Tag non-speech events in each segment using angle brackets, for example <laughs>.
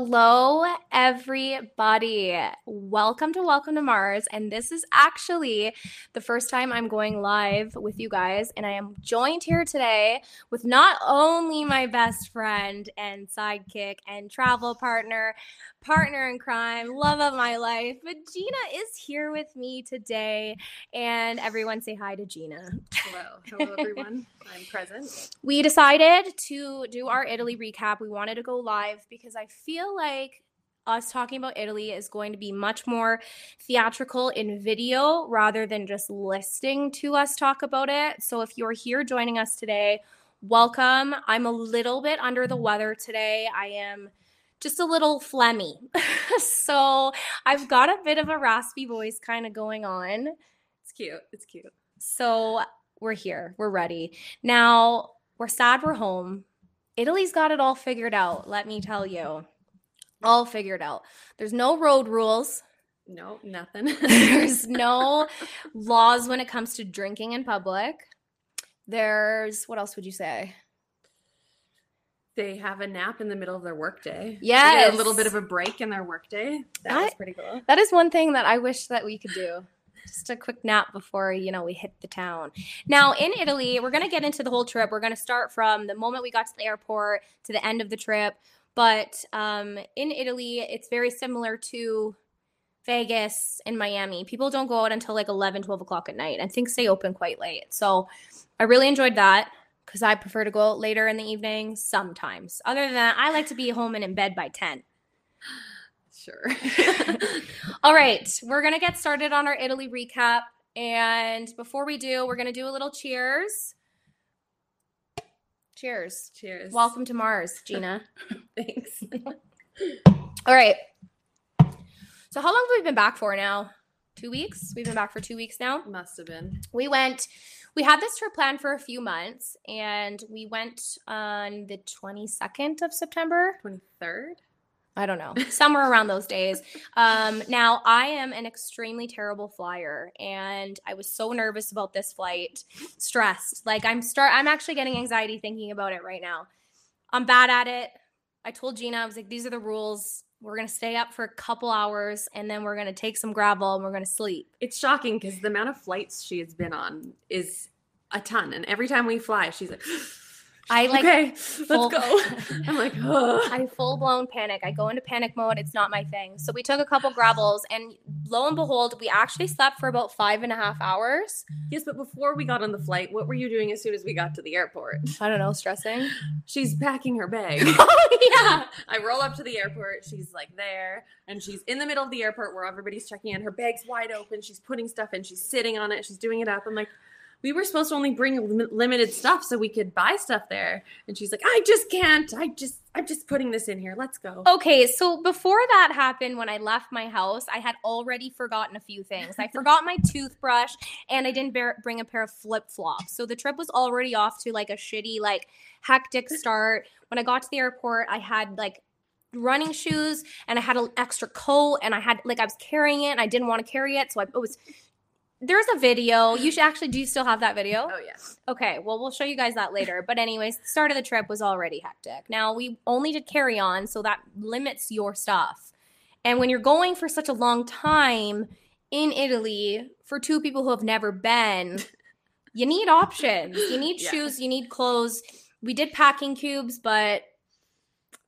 Hello, everybody. Welcome to Welcome to Marz. And this is actually the first time I'm going live with you guys. And I am joined here today with not only my best friend and sidekick and travel partner, partner in crime, love of my life, but Gina is here with me today. And everyone say hi to Gina. Hello. Hello, everyone. <laughs> I'm present. We decided to do our Italy recap. We wanted to go live because I feel like us talking about Italy is going to be much more theatrical in video rather than just listening to us talk about it. So if you're here joining us today, welcome. I'm a little bit under the weather today. I am just a little phlegmy. <laughs> so I've got a bit of a raspy voice kind of going on. It's cute. It's cute. So we're here. We're ready. Now, we're sad we're home. Italy's got it all figured out, let me tell you. All figured out. There's no road rules. No, nothing. <laughs> There's no laws when it comes to drinking in public. There's what else would you say? They have a nap in the middle of their workday. Yeah, a little bit of a break in their workday. That I- was pretty cool. That is one thing that I wish that we could do. Just a quick nap before, you know, we hit the town. Now, in Italy, we're going to get into the whole trip. We're going to start from the moment we got to the airport to the end of the trip. But um, in Italy, it's very similar to Vegas and Miami. People don't go out until like 11, 12 o'clock at night and things stay open quite late. So I really enjoyed that because I prefer to go out later in the evening sometimes. Other than that, I like to be home and in bed by 10. <gasps> Sure. <laughs> All right, we're gonna get started on our Italy recap. And before we do, we're gonna do a little cheers. Cheers. Cheers. Welcome to Marz, <laughs> Gina. Thanks. All right. So, how long have we been back for now? Two weeks? We've been back for two weeks now. Must have been. We went, we had this trip planned for a few months, and we went on the 22nd of September. 23rd? I don't know, <laughs> somewhere around those days. Um, now, I am an extremely terrible flyer, and I was so nervous about this flight, stressed. Like I'm start, I'm actually getting anxiety thinking about it right now. I'm bad at it. I told Gina, I was like, these are the rules. We're gonna stay up for a couple hours, and then we're gonna take some Gravol and we're gonna sleep. It's shocking because the amount of flights she has been on is a ton. And every time we fly, she's like, I like okay, full- let's go. <laughs> I'm like, oh. I full blown panic. I go into panic mode. It's not my thing. So we took a couple Gravols, and lo and behold, we actually slept for about five and a half hours. Yes, but before we got on the flight, what were you doing as soon as we got to the airport? I don't know, stressing. She's packing her bag. oh <laughs> yeah. I roll up to the airport. She's like there, and she's in the middle of the airport where everybody's checking in. Her bag's wide open. She's putting stuff in. She's sitting on it. She's doing it up. I'm like, we were supposed to only bring lim- limited stuff so we could buy stuff there. And she's like, I just can't. I just, I'm just putting this in here. Let's go. Okay, so before that happened, when I left my house, I had already forgotten a few things. I forgot my toothbrush, and I didn't bear, bring a pair of flip flops. So the trip was already off to like a shitty, like hectic <laughs> start. When I got to the airport, I had like running shoes and I had an extra coat and I had like I was carrying it and I didn't want to carry it. So I it was there's a video. You should <gasps> actually do you still have that video? Oh yes. Okay, well we'll show you guys that later. But anyways, the start of the trip was already hectic. Now we only did carry on, so that limits your stuff. And when you're going for such a long time in Italy for two people who have never been, <laughs> you need options. You need Yeah. shoes, you need clothes. We did packing cubes, but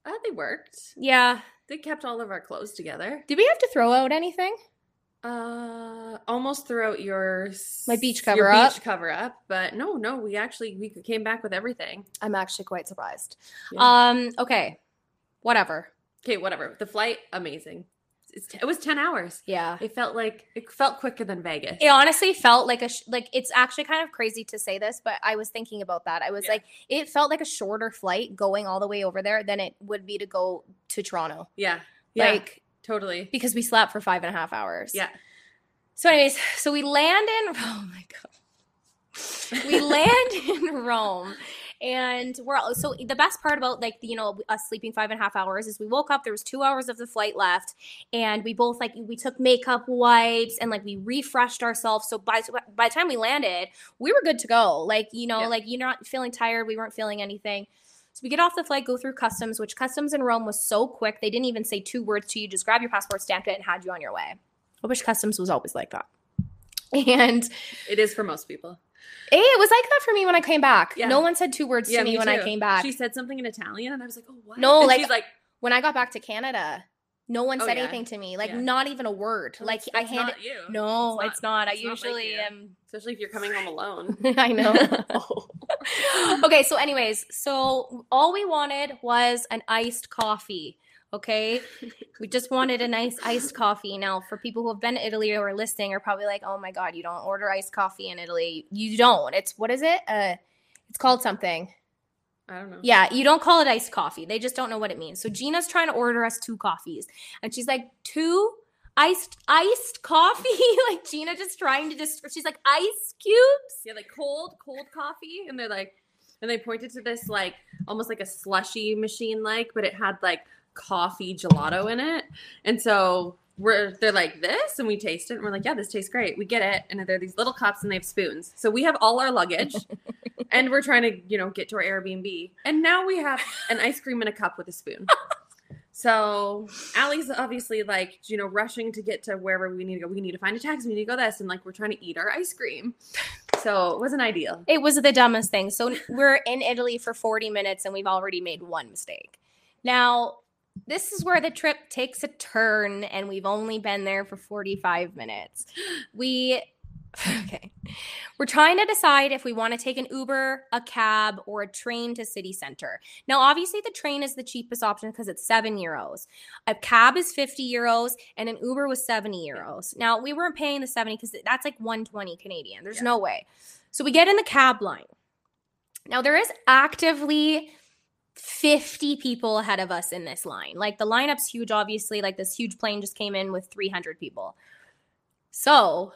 Uh, they worked. yeah. They kept all of our clothes together. Did we have to throw out anything? Uh, almost throughout your My beach your cover up. Beach cover up, but no, no, we actually we came back with everything. I'm actually quite surprised. Yeah. Um, okay. Whatever. Okay, whatever. The flight, amazing. It's, it was ten hours. Yeah. It felt like it felt quicker than Vegas. It honestly felt like a sh- like it's actually kind of crazy to say this, but I was thinking about that. I was Yeah. like, it felt like a shorter flight going all the way over there than it would be to go to Toronto. yeah, yeah, Like totally. because we slept for five and a half hours. Yeah, So, anyways, so we land in. <laughs> Oh my god. We land <laughs> in Rome, and we're all, so the best part about like you know us sleeping five and a half hours is we woke up. There was two hours of the flight left, and we both like we took makeup wipes and like we refreshed ourselves. So by by the time we landed, we were good to go. Like you know, Yeah. like you're not feeling tired. We weren't feeling anything. So we get off the flight, go through customs, which customs in Rome was so quick. They didn't even say two words to you. Just grab your passport, stamped it, and had you on your way. I wish customs was always like that. <laughs> And it is for most people. it was like that for me when I came back. Yeah. No one said two words to me, when I came back. She said something in Italian, and I was like, "Oh, what?" No, And like- she's like, when I got back to Canada, no one Oh, said yeah. anything to me. Like Yeah. not even a word. "Oh, like it's- I it's handed. not you. No, it's not. I it's not like usually you. am. especially if you're coming home alone. <laughs> I know. <laughs> okay, so anyways, so all we wanted was an iced coffee. Okay, we just wanted a nice iced coffee. Now, for people who have been to Italy or are listening, are probably like, "Oh my god, you don't order iced coffee in Italy." You don't. It's what is it? Uh, it's called something. I don't know. Yeah, you don't call it iced coffee. They just don't know what it means. So Gina's trying to order us two coffees, and she's like, two iced iced coffee. <laughs> like Gina just trying to just. She's like ice cubes. Yeah, like cold, cold coffee, and they're like, and they pointed to this like almost like a slushy machine, like, but it had like coffee gelato in it, and so we're they're like this, and we taste it, and we're like, yeah, this tastes great. We get it, and they're these little cups, and they have spoons. So we have all our luggage, <laughs> and we're trying to you know get to our Airbnb, and now we have an ice cream in a cup with a spoon. <laughs> So Allie's obviously like, you know, rushing to get to wherever we need to go. We need to find a taxi. We need to go this. And like, we're trying to eat our ice cream. So it wasn't ideal. It was the dumbest thing. So we're in Italy for 40 minutes and we've already made one mistake. Now, this is where the trip takes a turn and we've only been there for 45 minutes. We <sighs> okay. We're trying to decide if we want to take an Uber, a cab, or a train to city center. Now, obviously, the train is the cheapest option because it's seven euros. A cab is 50 euros, and an Uber was 70 euros. Now, we weren't paying the 70 because that's like 120 Canadian. There's Yeah. no way. So we get in the cab line. Now, there is actively 50 people ahead of us in this line. Like the lineup's huge, obviously. Like this huge plane just came in with 300 people. So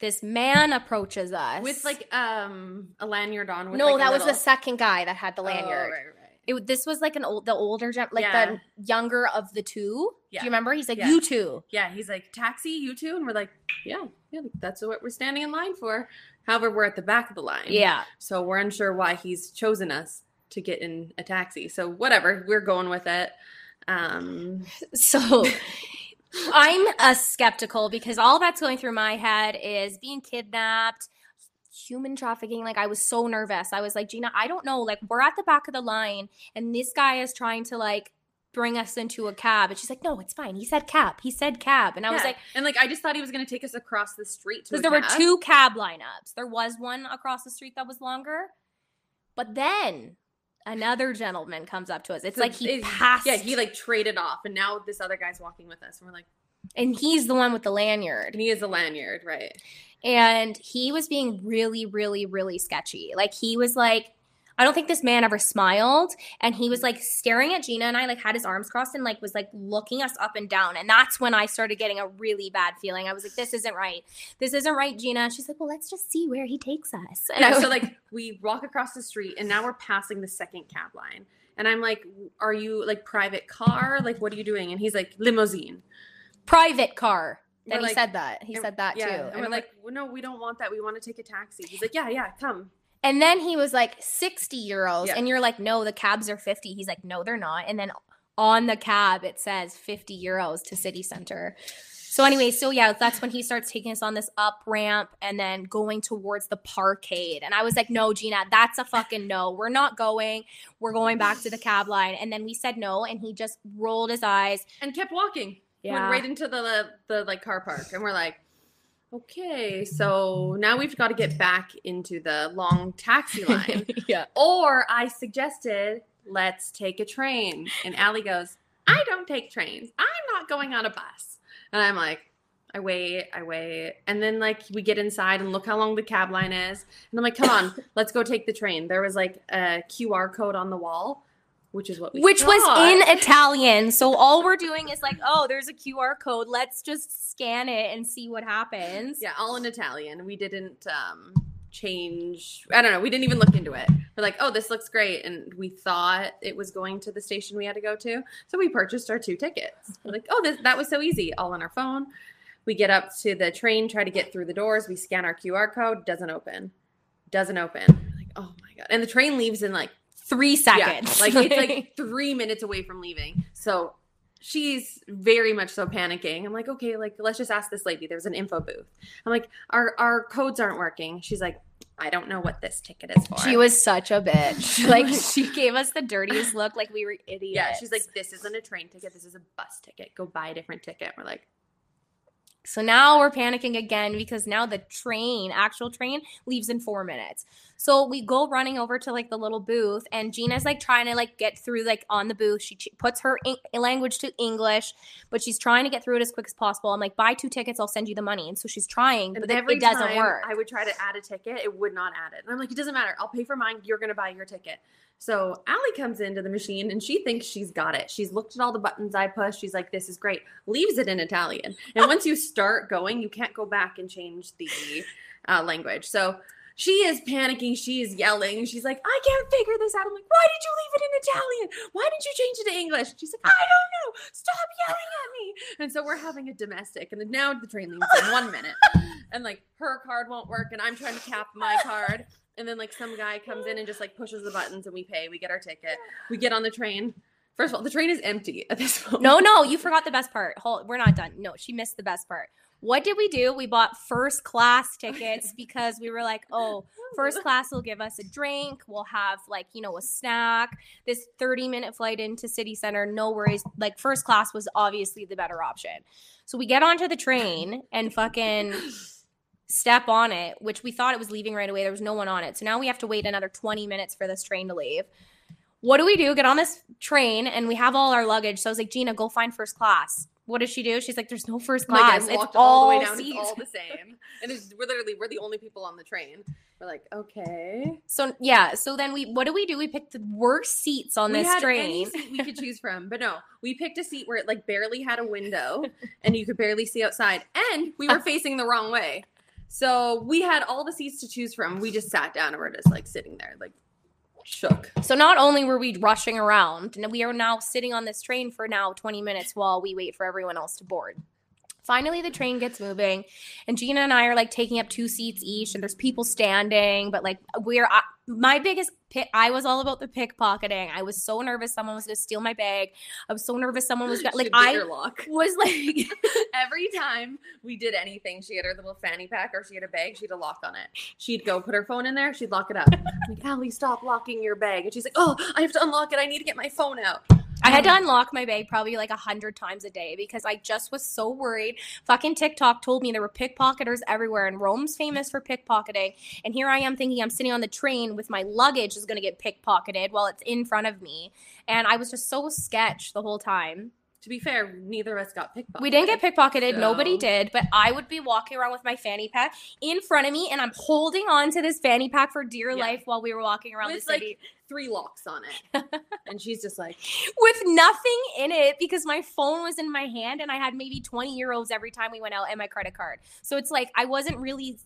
this man approaches us With like um a lanyard on. With no, like, that was the second guy that had the Oh, lanyard. right, right. It, this was like an old, the older, like Yeah. the younger of the two. Yeah. Do you remember? He's like, Yeah. you two. Yeah, he's like, taxi, you too? And we're like, yeah, yeah, that's what we're standing in line for. However, we're at the back of the line. Yeah. So we're unsure why he's chosen us to get in a taxi. So whatever, we're going with it. Um <laughs> So I'm a skeptical because all that's going through my head is being kidnapped, human trafficking. Like I was so nervous. I was like, Gina, I don't know. Like we're at the back of the line and this guy is trying to like bring us into a cab. And she's like, no, it's fine. He said cab. He said cab. And I was like, and like I just thought he was gonna take us across the street because there were two cab lineups. There was one across the street that was longer, but then another gentleman comes up to us. It's So like he it- passed. Yeah, he like traded off, and now this other guy's walking with us, and we're like, and he's the one with the lanyard. and he is a lanyard, right? and he was being really really really sketchy like he was like i don't think this man ever smiled and he was like staring at gina and i like had his arms crossed and like was like looking us up and down and that's when i started getting a really bad feeling i was like this isn't right this isn't right gina she's like well let's just see where he takes us and I Yeah, was so like <laughs> we walk across the street, and now we're passing the second cab line, and I'm like, "Are you like private car? Like, what are you doing?" And he's like, "Limousine." private car We're he like- said that he And- said that yeah, too And we're like, well, "No, we don't want that. We want to take a taxi." He's like, "Yeah, yeah, come." And then he was like 60 euros. Yeah. And you're like, no, the cabs are 50. He's like, no, they're not. And then on the cab, it says 50 euros to city center. So, anyway, so yeah, that's when he starts taking us on this up ramp and then going towards the parkade. And I was like, no, Gina, that's a fucking no. We're not going. We're going back to the cab line. And then we said no. And he just rolled his eyes. and kept walking. Yeah. Went right into the the like car park, and we're like, okay, so now we've got to get back into the long taxi <laughs> line. yeah. or I suggested, let's take a train. And Allie goes, I don't take trains. I'm not going on a bus. And I'm like, I wait, I wait. And then like we get inside and look how long the cab line is. And I'm like, come on, <laughs> let's go take the train. There was like a QR code on the wall, which is what we Which was in Italian. So all we're doing is like, oh, there's a QR code. Let's just scan it and see what happens. Yeah, all in Italian. We didn't um change I don't know, we didn't even look into it. We're like, oh, this looks great. And we thought it was going to the station we had to go to. So we purchased our two tickets. <laughs> We're like, oh, this, that was so easy, all on our phone. We get up to the train, try to get through the doors. We scan our QR code, doesn't open. Doesn't open. We're like, oh my God. And the train leaves in like Three seconds. yeah, like it's <laughs> like three minutes away from leaving. So she's very much so panicking. I'm like, okay, like let's just ask this lady. There's an info booth. I'm like, our our codes aren't working. She's like, I don't know what this ticket is for. She was such a bitch. <laughs> Like she gave us the dirtiest look, like we were idiots. yeah. She's like, this isn't a train ticket. This is a bus ticket. Go buy a different ticket. We're like, So now we're panicking again because now the train, actual train, leaves in four minutes. So we go running over to like the little booth, and Gina's like trying to like get through like on the booth. She ch- puts her in- language to English, but she's trying to get through it as quick as possible. I'm like, buy two tickets, I'll send you the money. And so she's trying, but it, every it doesn't work. I would try to add a ticket. It would not add it. And I'm like, it doesn't matter. I'll pay for mine. You're gonna buy your ticket. So Allie comes into the machine and she thinks she's got it. She's looked at all the buttons I pushed. She's like, this is great. Leaves it in Italian. And once you start going, you can't go back and change the uh, language. So she is panicking. She is yelling. She's like, I can't figure this out. I'm like, why did you leave it in Italian? Why didn't you change it to English? She's like, I don't know. Stop yelling at me. And so we're having a domestic. And now the train leaves in one minute. And like her card won't work. And I'm trying to tap my card. And then like some guy comes in and just like pushes the buttons and we pay. We get our ticket. We get on the train. First of all, the train is empty at this point. No, no, you forgot the best part. Hold, we're not done. No, she missed the best part. What did we do? We bought first class <laughs> tickets because we were like, oh, first <laughs> class will give us a drink. We'll have like, you know, a snack. This 30 minute flight into city center, no worries. Like, first class was obviously the better option. So we get onto the train and fucking step on it, which we thought it was leaving right away. There was no one on it. So now we have to wait another 20 minutes for this train to leave. What do we do? Get on this train and we have all our luggage. So I was like, Gina, go find first class. What does she do? She's like, there's no first oh class. I it's all, all the way down. seats. It's all the same. And it's, we're literally we're the only people on the train. We're like, okay. So yeah, so then we what do we do? We picked the worst seats on we this had train. any seat we could choose from, but no, we picked a seat where it like barely had a window <laughs> and you could barely see outside, and we were <laughs> facing the wrong way. So we had all the seats to choose from. We just sat down and we're just like sitting there, like shook. So not only were we rushing around, and we are now sitting on this train for now 20 minutes while we wait for everyone else to board. Finally, the train gets moving, and Gina and I are like taking up two seats each, and there's people standing, but like we're I, my biggest pick. I was all about the pickpocketing. I was so nervous someone was going to steal my bag. I was so nervous someone was <laughs> gonna, like I was like <laughs> Every time we did anything, she had her little fanny pack or she had a bag, she had a lock on it. She'd go put her phone in there, she'd lock it up. <laughs> I'm like, Allie, stop locking your bag. And she's like, Oh, I have to unlock it. I need to get my phone out. I had to um, unlock my bag probably like a hundred times a day because I just was so worried. Fucking TikTok told me there were pickpocketers everywhere, and Rome's famous for pickpocketing. And here I am thinking I'm sitting on the train with my luggage is going to get pickpocketed while it's in front of me, and I was just so sketch the whole time. To be fair, neither of us got pickpocketed. We didn't get pickpocketed, nobody did, but I would be walking around with my fanny pack in front of me, and I'm holding on to this fanny pack for dear Yeah. life while we were walking around with the city. like three locks on it. <laughs> and she's just like, with nothing in it because my phone was in my hand and I had maybe 20 euros every time we went out and my credit card. So it's like I wasn't really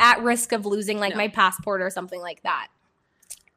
at risk of losing like No. my passport or something like that.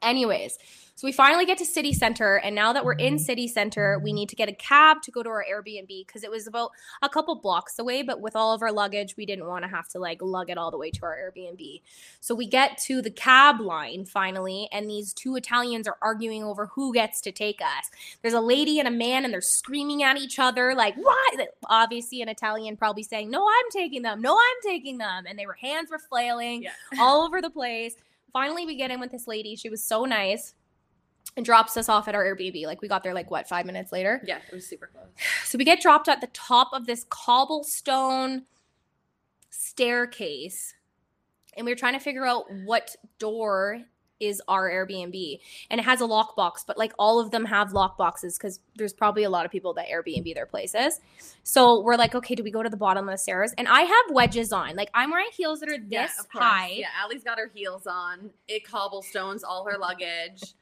Anyways, so we finally get to city center and now that we're in mm-hmm. city center, we need to get a cab to go to our Airbnb because it was about a couple blocks away, but with all of our luggage, we didn't want to have to like lug it all the way to our Airbnb. So we get to the cab line finally and these two Italians are arguing over who gets to take us. There's a lady and a man and they're screaming at each other like why? Obviously an italian probably saying no i'm taking them. No i'm taking them. And they were hands were flailing Yeah. all over the place. Finally we get in with this lady. She was so nice drops us off at our airbnb like we got there like what five minutes later Yeah, it was super close. <sighs> so we get dropped at the top of this cobblestone staircase and we were trying to figure out what door is our Airbnb and it has a lockbox, but like all of them have lockboxes because there's probably a lot of people that Airbnb their places. So we're like, okay, do we go to the bottom of the stairs? And I have wedges on. Like I'm wearing heels that are this Yeah, high. Yeah, Allie's got her heels on. It cobblestones all her luggage.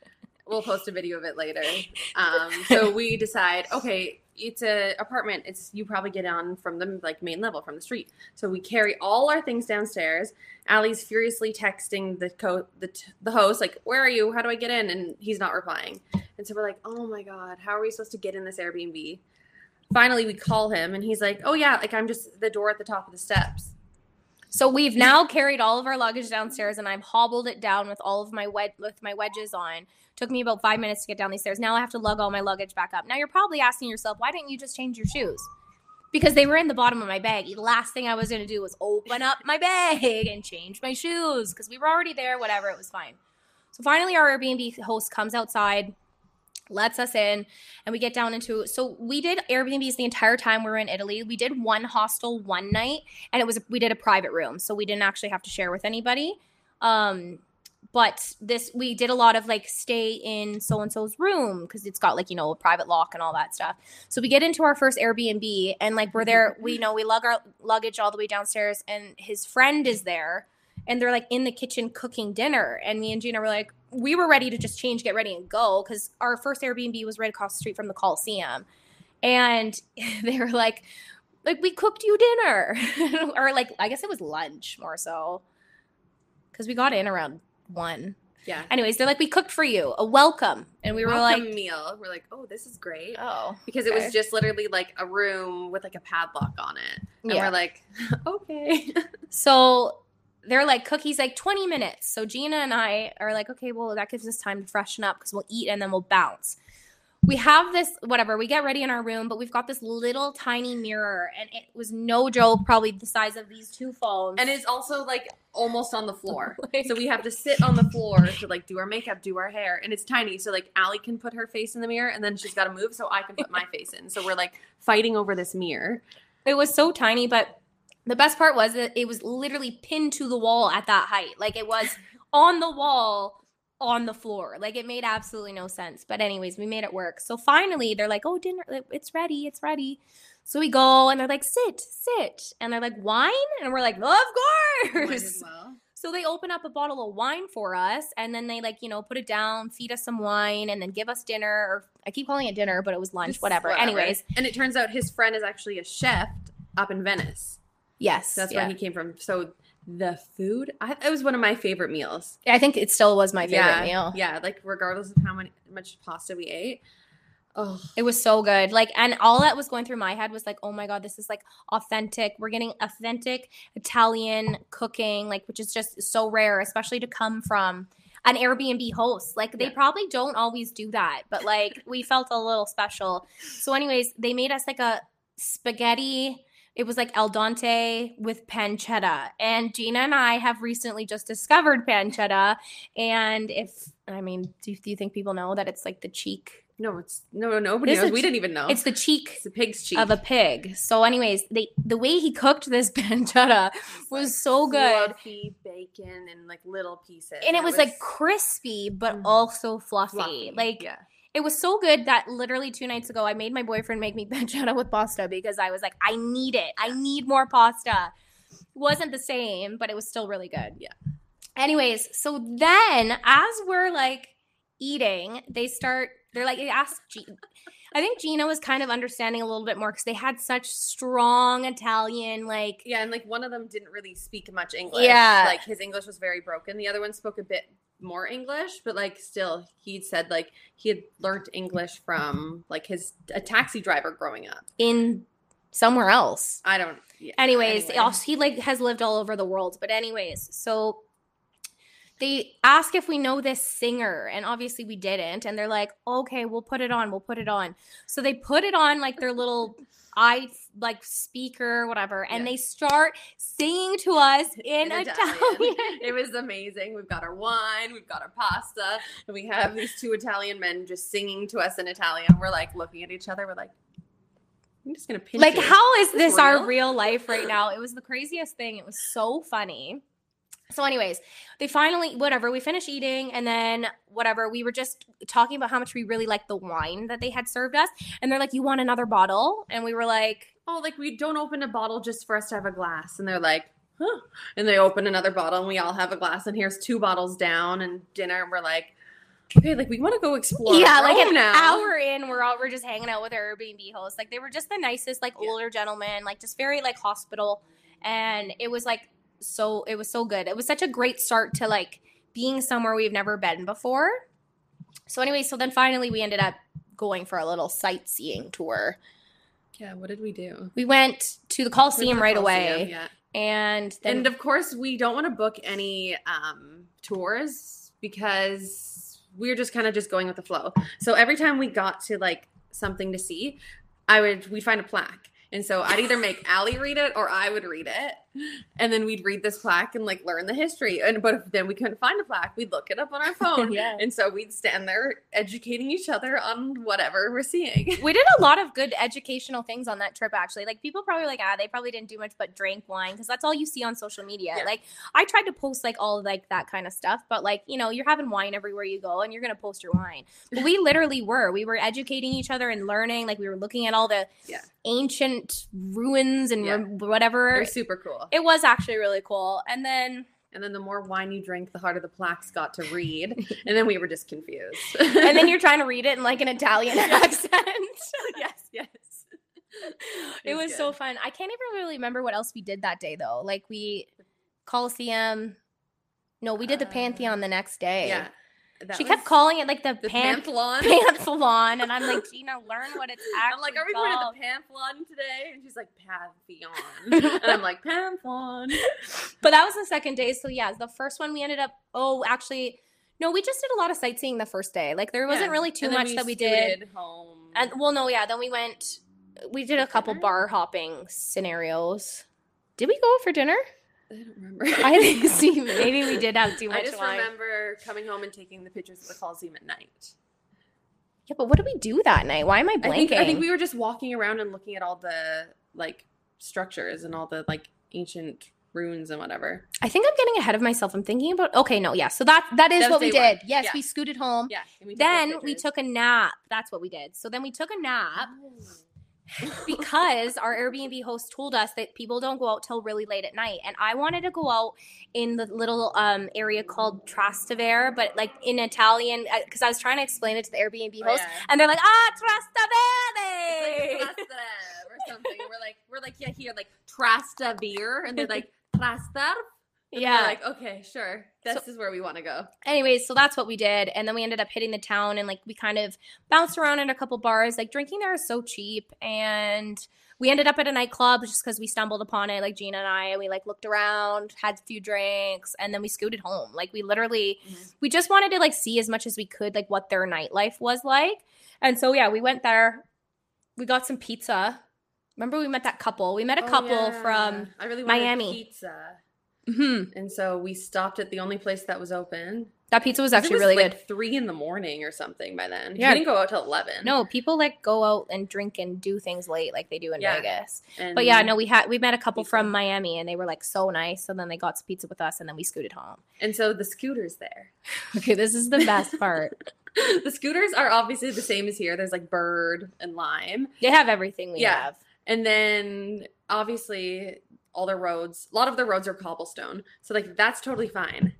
We'll post a video of it later. <laughs> Um, so we decide, okay, it's a apartment. It's you probably get on from the like main level from the street. So we carry all our things downstairs. Allie's furiously texting the co the t- the host like, "Where are you? How do I get in?" And he's not replying. And so we're like, "Oh my god, how are we supposed to get in this Airbnb?" Finally, we call him, and he's like, "Oh yeah, like I'm just the door at the top of the steps." So we've now carried all of our luggage downstairs, and I've hobbled it down with all of my wed with my wedges on. Took me about five minutes to get down these stairs. Now I have to lug all my luggage back up. Now you're probably asking yourself, why didn't you just change your shoes? Because they were in the bottom of my bag. The last thing I was going to do was open up my bag and change my shoes because we were already there. Whatever, it was fine. So finally, our Airbnb host comes outside, lets us in, and we get down into. So we did Airbnbs the entire time we were in Italy. We did one hostel one night, and it was we did a private room, so we didn't actually have to share with anybody. Um, but this we did a lot of like stay in so and so's room because it's got like you know a private lock and all that stuff. So we get into our first Airbnb and like we're there. We know we lug our luggage all the way downstairs, and his friend is there, and they're like in the kitchen cooking dinner. And me and Gina were like, we were ready to just change, get ready, and go because our first Airbnb was right across the street from the Coliseum, and <laughs> they were like, like we cooked you dinner, <laughs> or like I guess it was lunch more so because we got in around one. Yeah. Anyways, they're like, we cooked for you, a welcome, and we were Welcome like, meal. We're like, oh, this is great. oh, because it was just literally like a room with like a padlock on it. And Yeah. we're like, <laughs> okay. So they're like cookies like 20 minutes. So Gina and I are like, okay, well, that gives us time to freshen up because we'll eat and then we'll bounce. We have this, whatever, we get ready in our room, but we've got this little tiny mirror, and it was no joke, probably the size of these two phones. and it's also like almost on the <laughs> floor. Like- so we have to sit on the floor to like do our makeup, do our hair. And it's tiny. So like Allie can put her face in the mirror and then she's got to move so I can put my <laughs> face in. So we're like fighting over this mirror. it was so tiny, but the best part was that it was literally pinned to the wall at that height. Like it was on the wall on the floor. Like it made absolutely no sense. But anyways, we made it work. So finally, they're like, "Oh, dinner, it's ready. It's ready." So we go and they're like, "Sit, sit." And they're like, "Wine?" And we're like, "Of course." well. So they open up a bottle of wine for us and then they like, you know, put it down, feed us some wine and then give us dinner or I keep calling it dinner, but it was lunch, Just whatever. Anyways, And it turns out his friend is actually a chef up in Venice. Yes. That's yeah. where he came from. So the food, I, it was one of my favorite meals. I think it still was my favorite yeah, meal. Yeah, like regardless of how many, much pasta we ate. Oh, It was so good. Like, and all that was going through my head was like, oh my God, this is like authentic. We're getting authentic Italian cooking, like, which is just so rare, especially to come from an Airbnb host. Like, they Yeah. probably don't always do that, but like, we felt a little special. So, anyways, they made us like a spaghetti. It was like al dente with pancetta. And Gina and I have recently just discovered pancetta. And if, I mean, do, do you think people know that it's like the cheek? no, it's no, no, nobody It's knows. We didn't even know. It's the cheek It's a pig's cheek of a pig. So, anyways, they the way he cooked this <laughs> pancetta was like so good. fluffy bacon and like little pieces, And it was, like crispy, but Mhm. also fluffy. fluffy. Like yeah, it was so good that literally two nights ago I made my boyfriend make me <laughs> pancetta with pasta because I was like, I need it. I need more pasta. Wasn't the same, but it was still really good. Yeah. Anyways, so then as we're like eating, they start. They're like, they asked. G- I think Gina was kind of understanding a little bit more because they had such strong Italian, like yeah, and like one of them didn't really speak much English. Yeah. like his English was very broken. The other one spoke a bit more English, but like still, he said like he had learned English from like his a taxi driver growing up. in somewhere else. I don't. Yeah, anyways anyway. also, he like has lived all over the world but anyways so they ask if we know this singer and obviously we didn't and they're like okay we'll put it on we'll put it on so they put it on like their little <laughs> i like speaker whatever and Yeah. they start singing to us <laughs> in, In italian, Italian. <laughs> it was amazing. We've got our wine, we've got our pasta, and we have these two Italian men just singing to us in Italian. We're like looking at each other. We're like, I'm just gonna pinch like you. how is this our real? real life right now it was the craziest thing it was so funny so anyways they finally whatever we finished eating and then whatever we were just talking about how much we really liked the wine that they had served us and they're like you want another bottle and we were like oh, like we don't open a bottle just for us to have a glass. And they're like, huh. And they open another bottle and we all have a glass. And here's two bottles down and dinner. And we're like, okay, like we want to go explore. yeah like an now. hour in we're all we're just hanging out with our airbnb hosts like they were just the nicest like Yeah. older gentlemen like just very like hospital and it was like so it was so good it was such a great start to like being somewhere we've never been before so anyway so then finally we ended up going for a little sightseeing tour Yeah, what did we do? we went to the coliseum right away Yeah. and then And of course, we don't want to book any um, tours because we're just kind of just going with the flow. So every time we got to like something to see, I would we'd find a plaque. And so I'd either make <laughs> Allie read it or I would read it. And then we'd read this plaque and like learn the history. And but if then we couldn't find a plaque, we'd look it up on our phone. <laughs> Yeah. And so we'd stand there educating each other on whatever we're seeing. we did a lot of good educational things on that trip actually like people probably like ah they probably didn't do much but drank wine because that's all you see on social media Yeah. like i tried to post like all like that kind of stuff but like you know you're having wine everywhere you go and you're gonna post your wine but we <laughs> literally were we were educating each other and learning like we were looking at all the Yeah. ancient ruins and Yeah. whatever They're super cool. It was actually really cool and then And then the more wine you drink, the harder the plaques got to <laughs> read. And then we were just confused. and then you're <laughs> trying to read it in like an italian accent <laughs> yes, yes. it was good. so fun. I can't even really remember what else we did that day though. Like we Coliseum. No, we did the Uh, Pantheon the next day. Yeah. That She kept calling it like the, the pan- Panthlon. Panthelon, and I'm like, <laughs> Gina, learn what it's actually I'm like, are we going to the Panthlon today? And she's like, Pantheon. <laughs> and I'm like, Panthlon. but that was the second day. So yeah, the first one we ended up. Oh, actually, no, we just did a lot of sightseeing the first day. Like there wasn't Yeah. really too much that we did. home. And well, no, yeah. Then we went. We did a couple dinner? bar hopping scenarios. Did we go for dinner? I don't remember. I think <laughs> see, maybe we did have too much I just wine. remember coming home and taking the pictures of the Coliseum at night. Yeah, but what did we do that night? Why am I blanking? I think I think we were just walking around and looking at all the like structures and all the like ancient ruins and whatever. I think I'm getting ahead of myself. I'm thinking about okay, no, yeah. So that that is That what we day one. did. Yes, Yeah. we scooted home. Yeah. we Then we took a nap. That's what we did. So then we took a nap Oh. Because our Airbnb host told us that people don't go out till really late at night. And I wanted to go out in the little um, area called Trastevere, but like in Italian, because I was trying to explain it to the Airbnb Oh, host, yeah. and they're like, ah, Trastevere. like Trastevere or something. And we're like, we're like, yeah, here, like Trastevere, and they're like Trastar. Yeah. like, okay, sure, this is where we want to go. anyways, so that's what we did. And then we ended up hitting the town and like we kind of bounced around in a couple bars. Like drinking there is so cheap. And we ended up at a nightclub just because we stumbled upon it, like Gina and I, we like looked around, had a few drinks, and then we scooted home. Like we literally Mhm. we just wanted to like see as much as we could, like what their nightlife was like. And so yeah, we went there. We got some pizza. Remember we met that couple? We met a Oh, couple yeah. from I really Miami. pizza, Mhm. and so we stopped at the only place that was open. that pizza was actually it was really like good. Three in the morning or something by then. Yeah. we didn't go out till eleven. No, people like go out and drink and do things late like they do in Yeah. Vegas. and But yeah, no, we had we met a couple Pizza. from Miami and they were like so nice. So then they got some pizza with us and then we scooted home. And so the scooters there. <laughs> Okay, this is the best part. <laughs> the scooters are obviously the same as here. There's like bird and lime. They have everything we Yeah. have. And then obviously all the roads, a lot of the roads are cobblestone. So like that's totally fine.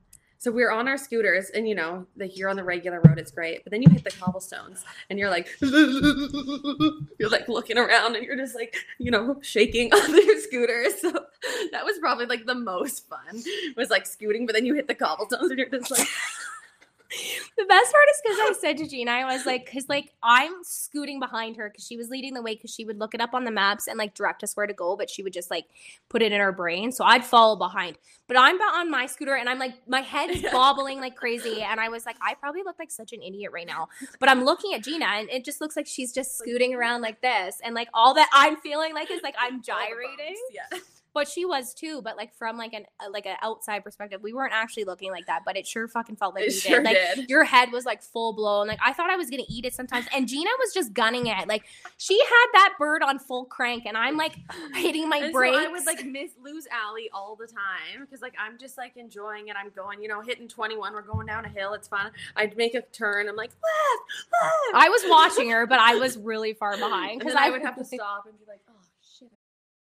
So we're on our scooters and you know, like you're on the regular road, it's great. But then you hit the cobblestones and you're like <laughs> you're like looking around and you're just like, you know, shaking <laughs> on your scooter. So that was probably like the most fun. Was like scooting, but then you hit the cobblestones and you're just like <laughs> The best part is because I <gasps> said to Gina, I was like, because like I'm scooting behind her because she was leading the way because she would look it up on the maps and like direct us where to go, but she would just like put it in her brain. So I'd follow behind. But I'm on my scooter and I'm like, my head's Yeah. <laughs> bobbling like crazy. And I was like, I probably look like such an idiot right now. But I'm looking at Gina and it just looks like she's just scooting around like this. And like all that I'm feeling like is like I'm gyrating. Yeah. <laughs> but she was too. But like from like an uh, like an outside perspective, we weren't actually looking like that, but it sure fucking felt like It we sure did. Like did. your head was like full blown. Like I thought I was gonna eat it sometimes, and Gina was just gunning it. Like she had that bird on full crank, and I'm like <laughs> hitting my And so brakes. I would like miss lose Allie all the time because like I'm just like enjoying it. I'm going, you know, hitting 21. We're going down a hill. It's fun. I'd make a turn. I'm like left, left. I was watching her, but I was really far behind because then I would have to <laughs> stop and be like.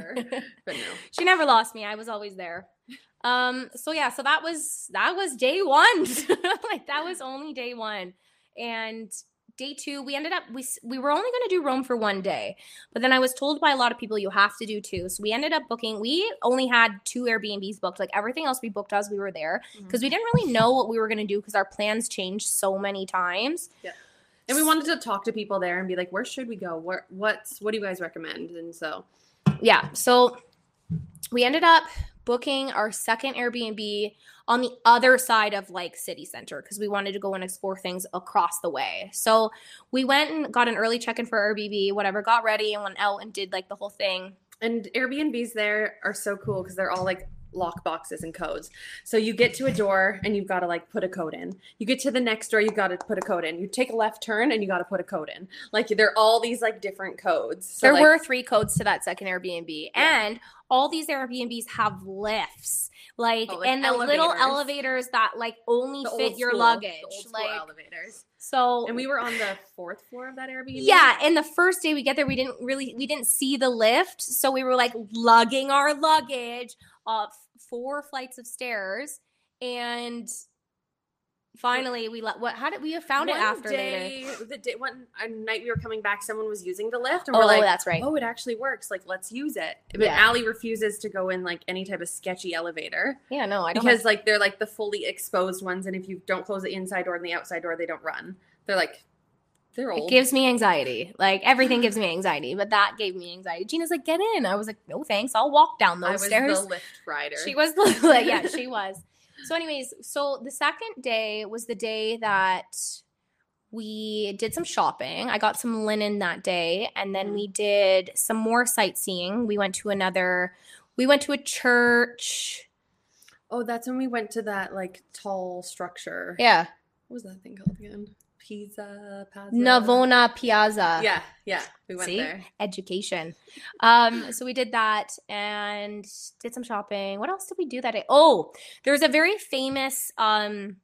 Her. <laughs> but no. she never lost me. I was always there. Um, so yeah, so that was that was day one. <laughs> like that was only day one. And day two, we ended up we we were only gonna do Rome for one day, but then I was told by a lot of people you have to do two. So we ended up booking. We only had two Airbnbs booked. Like everything else we booked as we were there because we didn't really know what we were gonna do because our plans changed so many times. Yeah. And we wanted to talk to people there and be like, where should we go? What what's what do you guys recommend? And so yeah so we ended up booking our second airbnb on the other side of like city center because we wanted to go and explore things across the way. So we went and got an early check-in for airbnb whatever got ready and went out and did like the whole thing. And Airbnbs there are so cool because they're all like lock boxes and codes. So you get to a door and you've got to like put a code in. You get to the next door, you've got to put a code in. You take a left turn and you got to put a code in. Like there are all these like different codes. So, there like, were three codes to that second airbnb and all these airbnbs have lifts like, Oh, like and the little elevators. elevators that like only the fit your school- luggage like elevators. so And we were on the fourth floor of that Airbnb. Yeah, and the first day we get there, we didn't really we didn't see the lift, so we were like lugging our luggage Uh, up four flights of stairs, and finally we let what? How did we have found One it after day, later? The day, one a night we were coming back, someone was using the lift, and Oh, we're like, that's right. "Oh, it actually works! Like, let's use it." But Yeah. Allie refuses to go in like any type of sketchy elevator. Yeah, no, I don't. because like they're like the fully exposed ones and if you don't close the inside door and the outside door they don't run they're like they're it gives me anxiety. Like everything gives me anxiety, but that gave me anxiety. Gina's like, get in. I was like, no thanks. I'll walk down i those was stairs. the lift rider She was the <laughs> like, yeah, she was. So, anyways, so the second day was the day that we did some shopping. I got some linen that day, and then we mm-hmm. did some more sightseeing. We went to another. We went to a church. oh that's when we went to that like tall structure Yeah, what was that thing called again pizza? Navona Piazza. yeah yeah we went See? there education. Um, so we did that and did some shopping. What else did we do that day? Oh, there was a very famous um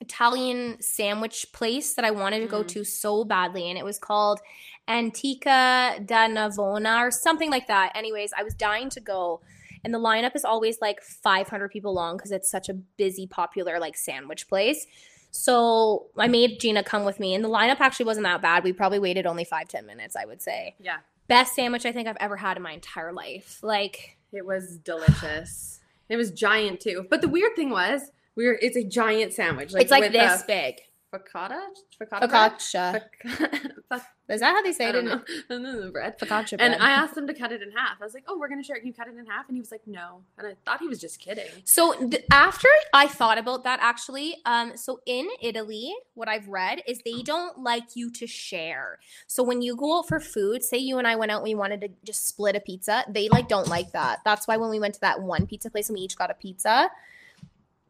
Italian sandwich place that I wanted to go Mm. to so badly, and it was called Antica da Navona or something like that. Anyways, I was dying to go. And the lineup is always like 500 people long because it's such a busy, popular like sandwich place. So I made Gina come with me, and the lineup actually wasn't that bad. We probably waited only five, 10 minutes, I would say yeah best sandwich I think I've ever had in my entire life. Like, it was delicious it was giant too but the weird thing was we were it's a giant sandwich Like it's like this a big. focaccia focaccia? <laughs> Focaccia. Is that how they say I it? in know. <laughs> And then the bread. Focaccia And. I <laughs> asked him to cut it in half. I was like, "Oh, we're gonna share. it. Can you cut it in half?" And he was like, "No." And I thought he was just kidding. So th- after I thought about that, actually, um, so in Italy, what I've read is they don't like you to share. So when you go out for food, say you and I went out, and we wanted to just split a pizza. They like don't like that. That's why when we went to that one pizza place and we each got a pizza,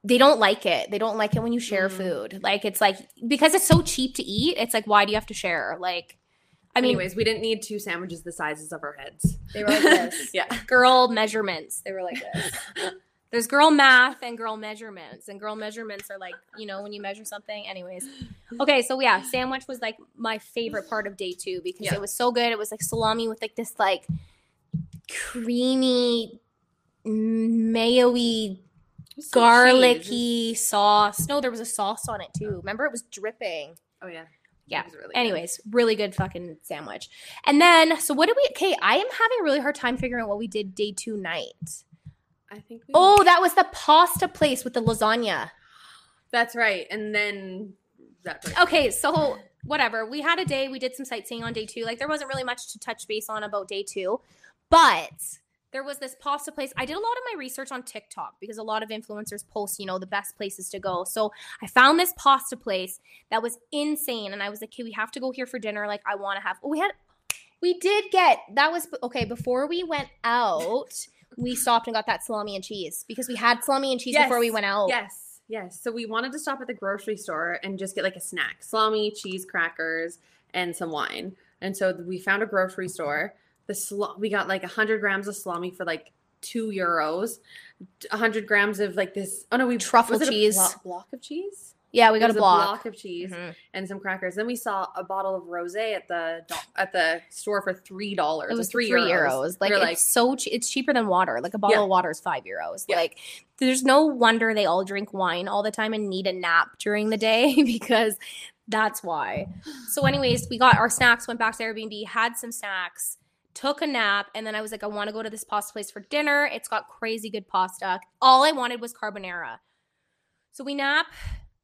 they don't like it. They don't like it when you share Mm. food. Like it's like because it's so cheap to eat. It's like why do you have to share? Like, I mean, Anyways, we didn't need two sandwiches the sizes of our heads. they were like this. <laughs> yeah. girl measurements. They were like this. <laughs> There's girl math and girl measurements, and girl measurements are like you know when you measure something. Anyways, okay, so yeah, sandwich was like my favorite part of day two because Yeah. it was so good. It was like salami with like this like creamy, mayo-y, garlicky cheese. sauce. No, there was a sauce on it too. Remember, it was dripping. Oh yeah. Yeah. Really good. Anyways, really good fucking sandwich. And then, so what did we? Okay, I am having a really hard time figuring out what we did day two night. I think. We Oh, that was the pasta place with the lasagna. that's right. And then that. break. Okay, so whatever. We had a day, we did some sightseeing on day two. Like, there wasn't really much to touch base on about day two, but there was this pasta place. I did a lot of my research on TikTok because a lot of influencers post, you know, the best places to go. So I found this pasta place that was insane. And I was like, okay, we have to go here for dinner. Like, I want to have, oh, we had, we did get, that was, okay, before we went out, we stopped and got that salami and cheese because we had salami and cheese before we went out. Yes. Yes. So we wanted to stop at the grocery store and just get like a snack salami, cheese, crackers, and some wine. And so we found a grocery store. The sal- we got like 100 grams of salami for like two euros, 100 grams of like this. Oh no, we Truffle was it a cheese. block, block of cheese. Yeah, we got a was block. of cheese Mhm. and some crackers. Then we saw a bottle of rosé at the do- at the store for three dollars. It was three, three, euros. Like it's like, so che- it's cheaper than water. Like a bottle Yeah. of water is five euros. Yeah. Like there's no wonder they all drink wine all the time and need a nap during the day <laughs> because that's why. So, anyways, we got our snacks, went back to Airbnb, had some snacks, took a nap, and then I was like, I want to go to this pasta place for dinner. It's got crazy good pasta. All I wanted was carbonara. So we nap,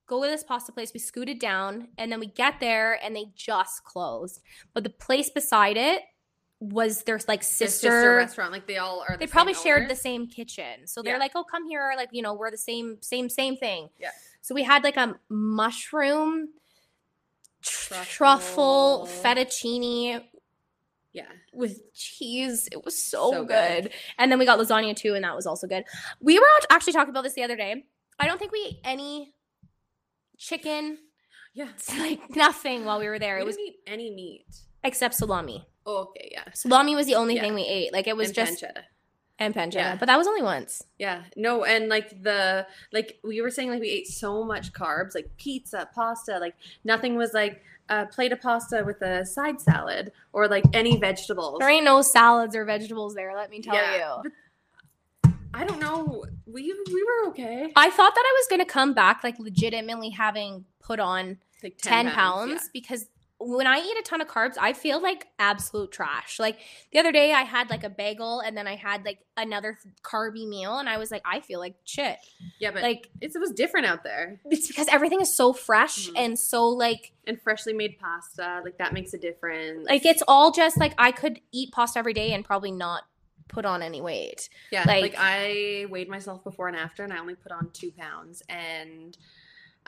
go to this pasta place, we scooted down, and then we get there and they just closed. But the place beside it was their like their sister, restaurant. Like they all are. The they probably shared the same kitchen. So they're Yeah. like, "Oh, come here, like, you know, we're the same same same thing." Yeah. So we had like a mushroom Truffle. truffle fettuccine Yeah. with cheese. It was so, So good. good. And then we got lasagna too, and that was also good. We were actually talking about this the other day. I don't think we ate any chicken, Yeah. It's <laughs> like nothing while we were there. We It was didn't eat any meat. except salami. Oh, okay, yeah. Salami was the only Yeah. thing we ate. Like it was And just pancetta. And pancetta, Yeah. but that was only once. Yeah. No, and like the like we were saying like we ate so much carbs, like pizza, pasta, like nothing was like a plate of pasta with a side salad or like any vegetables. There ain't no salads or vegetables there. Let me tell Yeah, you. I don't know. We we were okay. I thought that I was gonna come back like legitimately having put on Like 10 pounds, because when I eat a ton of carbs, I feel like absolute trash. Like the other day, I had like a bagel and then I had like another carby meal, and I was like, I feel like shit. Yeah, but Like it's, it was different out there. it's because everything is so fresh Mhm. and so like And freshly made pasta, like that makes a difference. like it's all just like I could eat pasta every day and probably not put on any weight. Yeah, Like- like, I weighed myself before and after, and I only put on two pounds. And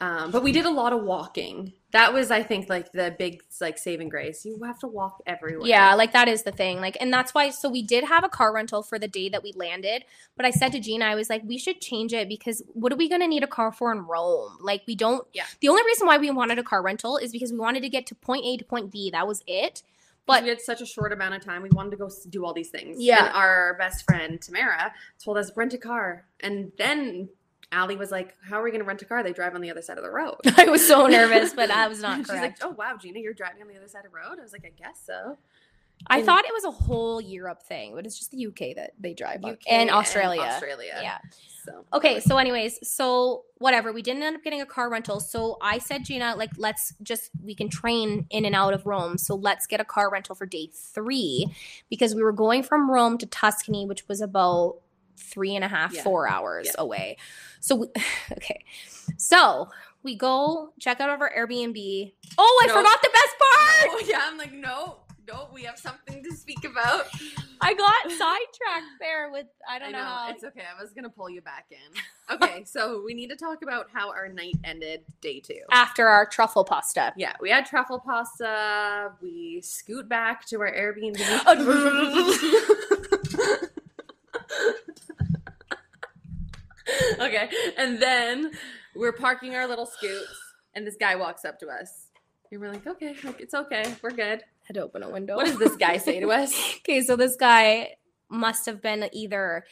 um, but we did a lot of walking. That was, I think, like the big like saving grace. You have to walk everywhere. Yeah, like that is the thing. Like, and that's why. So we did have a car rental for the day that we landed, but I said to Gina, I was like, we should change it because what are we going to need a car for in Rome? Like, we don't. Yeah. The only reason why we wanted a car rental is because we wanted to get to point A to point B. That was it. but But we had such a short amount of time. We wanted to go do all these things. Yeah. And our best friend Tamara told us rent a car, and then Allie was like, "How are we going to rent a car? They drive on the other side of the road." <laughs> I was so nervous, but I was <laughs> not She's like, "Oh wow, Gina, you're driving on the other side of the road." I was like, "I guess so." I in- thought it was a whole Europe thing, but it's just the UK that they drive. UK and Australia. Australia. Yeah. So Okay, so anyways, so whatever, we didn't end up getting a car rental. So I said, Gina, like let's just we can train in and out of Rome. So let's get a car rental for day three because we were going from Rome to Tuscany, which was about three and a half, Yeah. four hours Yeah. away. So we, <sighs> okay, so we go check out of our Airbnb. Oh, I No. forgot the best part. Oh <laughs> yeah, I'm like, no, no, we have something to speak about. I got sidetracked there with I I don't know know. it's okay. I was gonna pull you back in. Okay, <laughs> so we need to talk about how our night ended, day two. After our truffle pasta. Yeah, we had truffle pasta. We scoot back to our Airbnb. <laughs> <laughs> okay, and then we're parking our little scoots, and this guy walks up to us. And we're like, okay, like, it's okay, we're good. Had to open a window. What does this guy say to us? <laughs> okay, so this guy must have been either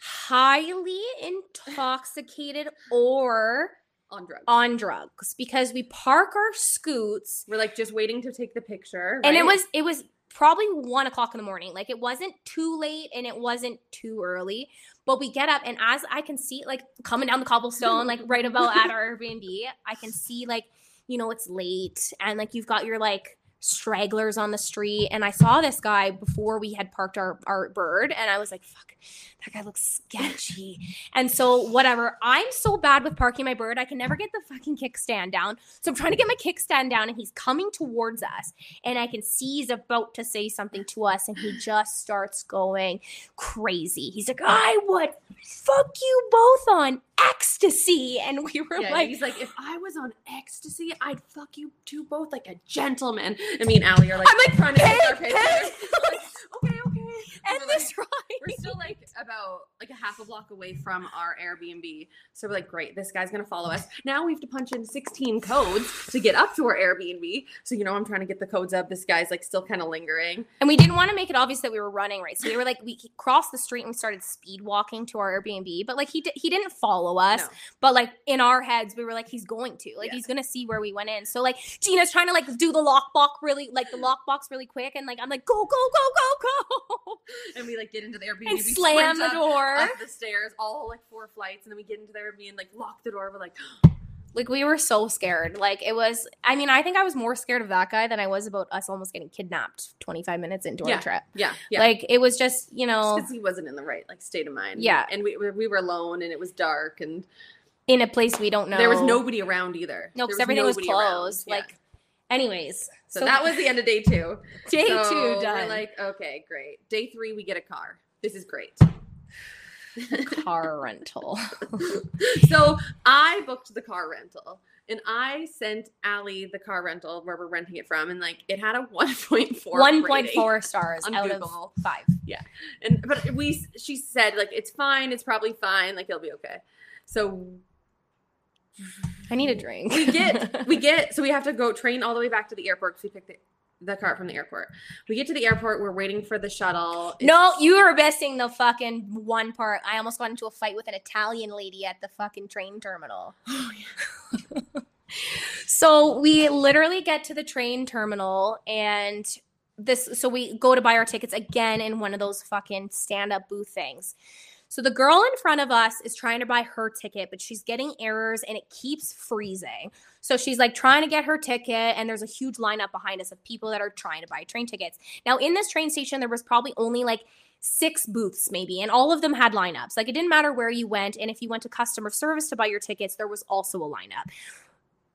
highly intoxicated or On drugs. on drugs because we park our scoots We're like just waiting to take the picture, and it was it was probably one o'clock in the morning like it wasn't too late and it wasn't too early but we get up and as i can see like coming down the cobblestone like right about at our <laughs> airbnb i can see like you know it's late and like you've got your like stragglers on the street and i saw this guy before we had parked our, our bird and i was like fuck that guy looks sketchy and so whatever i'm so bad with parking my bird i can never get the fucking kickstand down so i'm trying to get my kickstand down and he's coming towards us and I can see he's about to say something to us, and he just starts going crazy. He's like, I would fuck you both on ecstasy. And we were Yeah, like, he's like, if I was on ecstasy, I'd fuck you two both like a gentleman. I mean, Allie, you're like, I'm like, trying to our "Hey, picture. <laughs> okay, we're this like- ride. We're still like about like a half a block away from our Airbnb. So we're like, great, this guy's gonna follow us. Now we have to punch in 16 codes to get up to our Airbnb. So you know, I'm trying to get the codes up. This guy's like still kind of lingering. And we didn't want to make it obvious that we were running right. So we were like, we crossed the street and we started speed walking to our Airbnb. But like he di- he didn't follow us. No. But like in our heads, we were like, he's going to. Like Yeah. he's gonna see where we went in. So like Gina's trying to like do the lockbox really like the lockbox really quick, and like I'm like, go, go, go, go, go. <laughs> And we like get into the Airbnb, and we slam the door. up the stairs, all like four flights, and then we get into the Airbnb and like lock the door. We're like, <gasps> Like we were so scared. Like it was. I mean, I think I was more scared of that guy than I was about us almost getting kidnapped 25 minutes into Yeah. our trip. yeah, yeah. Like it was just you know because he wasn't in the right like state of mind. Yeah. and we we were alone, and it was dark, and in a place we don't know. there was nobody around either. no because everything was around. closed. Yeah. Anyways, so, that was the end of day two. <laughs> day So two done. We're like, okay, great. Day three, we get a car. This is great. <laughs> car rental. <laughs> so I booked the car rental. And I sent Allie the car rental where we're renting it from, and like it had a 1.4 One point rating. four stars on out Google. of five. Yeah, And but we she said like it's fine, it's probably fine, like it'll be okay. So I need a drink. we get we <laughs> get so we have to go train all the way back to the airport because we picked the, the car from the airport. We get to the airport, we're waiting for the shuttle. No, you are missing the fucking one part. I almost got into a fight with an Italian lady at the fucking train terminal. <gasps> Oh, yeah. <laughs> so we literally get to the train terminal and this so we go to buy our tickets again in one of those fucking stand-up booth things. So the girl in front of us is trying to buy her ticket, but she's getting errors and it keeps freezing. So she's like trying to get her ticket, and there's a huge lineup behind us of people that are trying to buy train tickets. Now, in this train station, there was probably only like six booths, maybe, and all of them had lineups. Like it didn't matter where you went, and if you went to customer service to buy your tickets, there was also a lineup.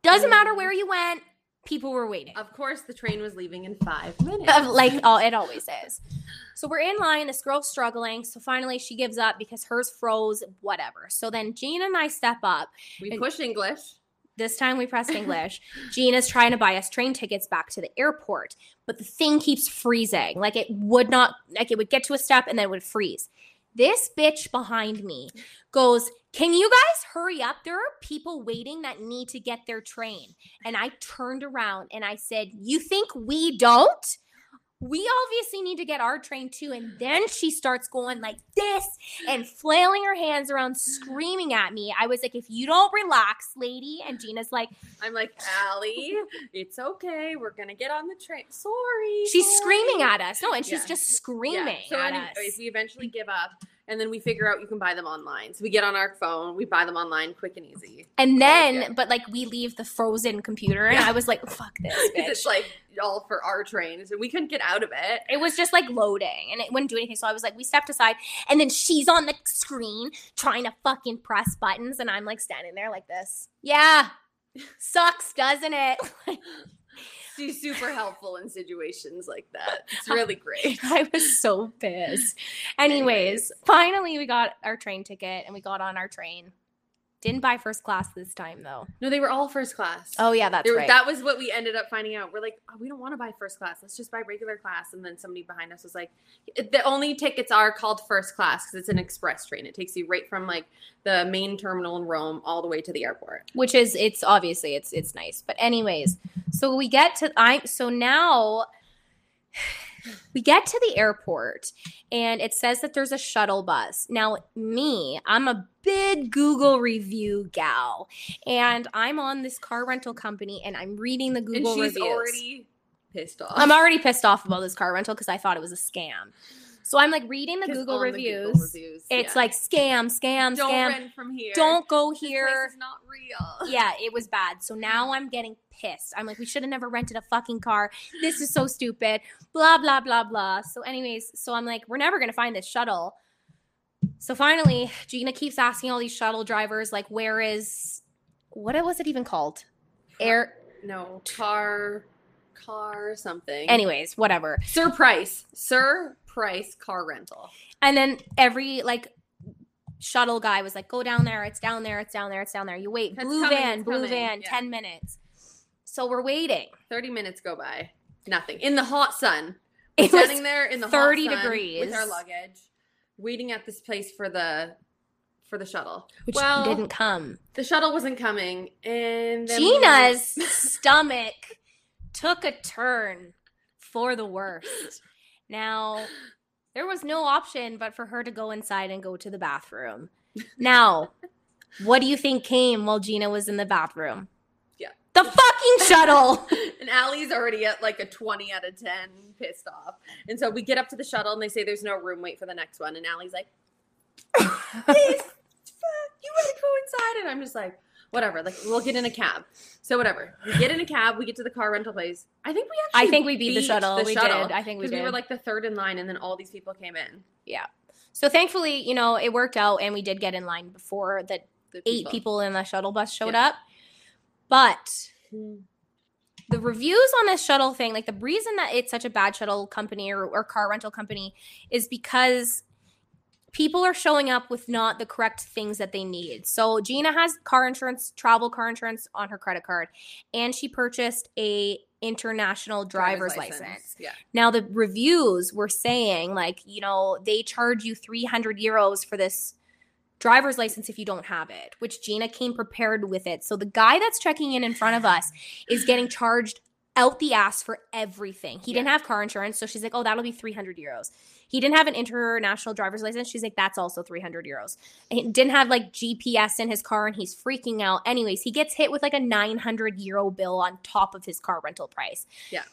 Doesn't mm. matter where you went, people were waiting. Of course, the train was leaving in five minutes. Like oh, it always is. So we're in line. This girl's struggling. So finally, she gives up because hers froze. Whatever. So then Gina and I step up. we push English. This time we pressed <laughs> English. Gina's trying to buy us train tickets back to the airport, but the thing keeps freezing. Like it would not, like it would get to a step and then it would freeze. This bitch behind me goes, Can you guys hurry up? There are people waiting that need to get their train. And I turned around and I said, You think we don't? We obviously need to get our train too. And then she starts going like this and flailing her hands around, screaming at me. I was like, If you don't relax, lady. And Gina's like, I'm like, Allie, it's okay. We're gonna get on the train. Sorry. She's sorry." screaming at us. No, and she's Yeah. just screaming So at anyways, us. we eventually give up, and then we figure out you can buy them online. So we get on our phone, we buy them online, quick and easy. And then, yeah. but like we leave the frozen computer, and Yeah. I was like, "Fuck this!" <laughs> Because it's like all for our trains, and we couldn't get out of it. it was just like loading, and it wouldn't do anything. So I was like, we stepped aside, and then she's on the screen trying to fucking press buttons, and I'm like standing there like this. Yeah, <laughs> Sucks, doesn't it? <laughs> She's super helpful in situations like that. It's <laughs> really great. <laughs> I was so pissed. <laughs> Anyways, finally we got our train ticket and we got on our train. Didn't buy first class this time though. No, they were all first class. Oh yeah, that's were- right. That was what we ended up finding out. We're like, oh, we don't want to buy first class. Let's just buy regular class. And then somebody behind us was like, the only tickets are called first class because it's an express train. It takes you right from like the main terminal in Rome all the way to the airport. which is it's obviously it's it's nice but anyways so we get to i so now we get to the airport and it says that there's a shuttle bus. Now me i'm a big google review gal and i'm on this car rental company and i'm reading the google and she's reviews. already pissed off. i'm already pissed off about this car rental because i thought it was a scam so i'm like reading the google on the reviews, reviews, it's yeah. like scam scam don't scam rent from here. don't go This here is not real. <laughs> yeah, it was bad. So now I'm getting pissed. I'm like, we should have never rented a fucking car. This is so stupid. Blah, blah, blah, blah. So, anyways, so I'm like, we're never going to find this shuttle. So finally, Gina keeps asking all these shuttle drivers, like, where is, what was it even called? Air. No car, car something. Anyways, whatever. Surprice, Sir Price car rental. And then every, like, shuttle guy was like, go down there. It's down there. It's down there. It's down there. You wait. Blue coming, van, blue coming. van, Yeah. 10 minutes. So we're waiting. Thirty minutes go by. Nothing in the hot sun. It standing there in the 30 hot sun degrees. with our luggage, waiting at this place for the for the shuttle. which well, didn't come. the shuttle wasn't coming, and then we- Gina's <laughs> stomach took a turn for the worst. Now, there was no option but for her to go inside and go to the bathroom. <laughs> Now, what do you think came while Gina was in the bathroom? Yeah. The fucking shuttle. <laughs> and Allie's already at like a 20 out of 10, pissed off. And so we get up to the shuttle and they say there's no room, wait for the next one. And Allie's like, <laughs> "Please, fuck, you want to go inside? And I'm just like, whatever, like we'll get in a cab. So whatever. We get in a cab, we get to the car rental place. I think we actually I think we beat the shuttle. We did. I think we Because we were like the third in line and then all these people came in. Yeah. So thankfully, you know, it worked out and we did get in line before the The eight people in the shuttle bus showed Yeah. up. But hmm. the reviews on this shuttle thing, like the reason that it's such a bad shuttle company or, or car rental company is because people are showing up with not the correct things that they need. So Gina has car insurance, travel car insurance on her credit card, and she purchased a international driver's, license. Yeah. Now the reviews were saying like, you know, they charge you 300 euros for this driver's license if you don't have it, which Gina came prepared with it. So the guy that's checking in in front of us is getting charged out the ass for everything. He didn't have car insurance, so she's like, "Oh, that'll be 300 euros." He didn't have an international driver's license. She's like, "That's also 300 euros." He didn't have like GPS in his car and he's freaking out. Anyways, he gets hit with like a 900 euro bill on top of his car rental price. Yeah.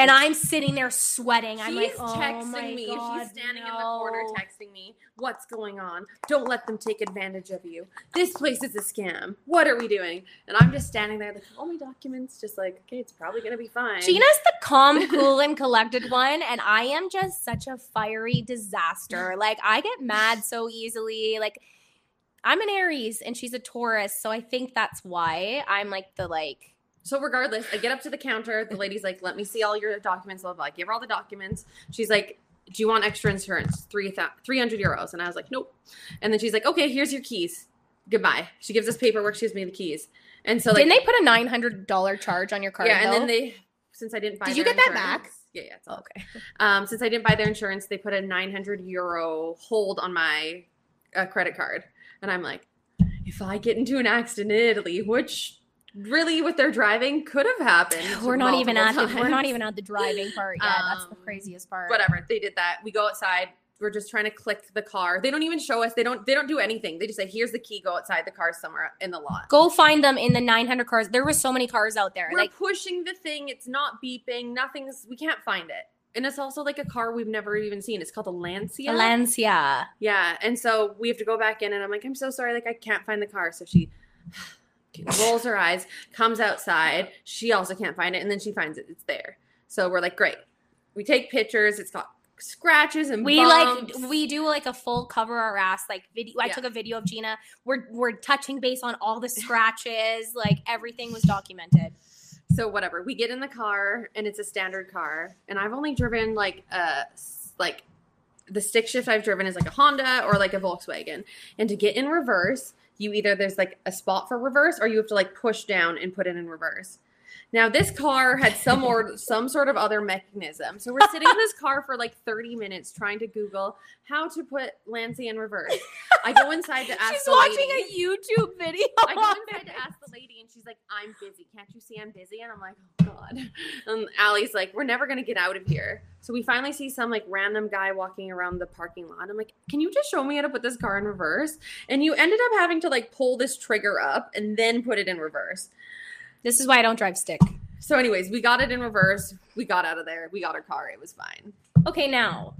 And I'm sitting there sweating. I'm like, She's "Oh texting my me. God, She's standing in the corner texting me, What's going on? Don't let them take advantage of you. This place is a scam. What are we doing? And I'm just standing there, like, all my documents, just like, okay, it's probably going to be fine. Gina's the calm, <laughs> cool, and collected one, and I am just such a fiery disaster. Like I get mad so easily. Like I'm an Aries and she's a Taurus, so I think that's why I'm like the like. So regardless, I get up to the counter. The lady's like, "Let me see all your documents." Blah blah. I give her all the documents. She's like, "Do you want extra insurance? Three three hundred euros." And I was like, "Nope." And then she's like, "Okay, here's your keys. Goodbye." She gives us paperwork. She gives me the keys. And so like, Didn't they put a nine hundred dollar charge on your card? yeah, and then they since I didn't buy. Did you get that back? Yeah, yeah, it's all okay. Um, since I didn't buy their insurance, they put a 900 euro hold on my uh, credit card, and I'm like, if I get into an accident in Italy, which really with their driving could have happened, <sighs> We're not even at the, we're not even at the driving part yet. That's the Um, craziest part. Whatever, they did that. We go outside. We're just trying to click the car. They don't even show us. They don't. They don't do anything. They just say, "Here's the key. Go outside. The car's somewhere in the lot." Go find them in the nine hundred cars. There were so many cars out there. We're like pushing the thing. It's not beeping. Nothing's. We can't find it. And it's also like a car we've never even seen. It's called a Lancia. A Lancia. Yeah, and so we have to go back in, and I'm like, I'm so sorry, like I can't find the car. So she rolls her eyes, comes outside. She also can't find it, and then she finds it. It's there. So we're like, great. We take pictures. It's got scratches and we bumps. like we do like a full cover our ass like video. I Yeah. took a video of Gina. We're we're touching base on all the scratches. <laughs> like everything was documented. So whatever. We get in the car and it's a standard car. And I've only driven like a like the stick shift I've driven is like a Honda or like a Volkswagen. And to get in reverse, you either there's like a spot for reverse or you have to like push down and put it in reverse. Now this car had some or <laughs> some sort of other mechanism. So we're sitting in this car for like 30 minutes trying to Google how to put Lancey in reverse. I go inside to <laughs> ask She's watching lady. a YouTube video. <laughs> I go inside to ask the lady, and she's like, "I'm busy. Can't you see I'm busy?" And I'm like, "Oh God." And Allie's like, "We're never gonna get out of here." So we finally see some like random guy walking around the parking lot. I'm like, "Can you just show me how to put this car in reverse?" And you ended up having to like pull this trigger up and then put it in reverse. This is why I don't drive stick. So, anyways, we got it in reverse. We got out of there. We got our car. It was fine. Okay, now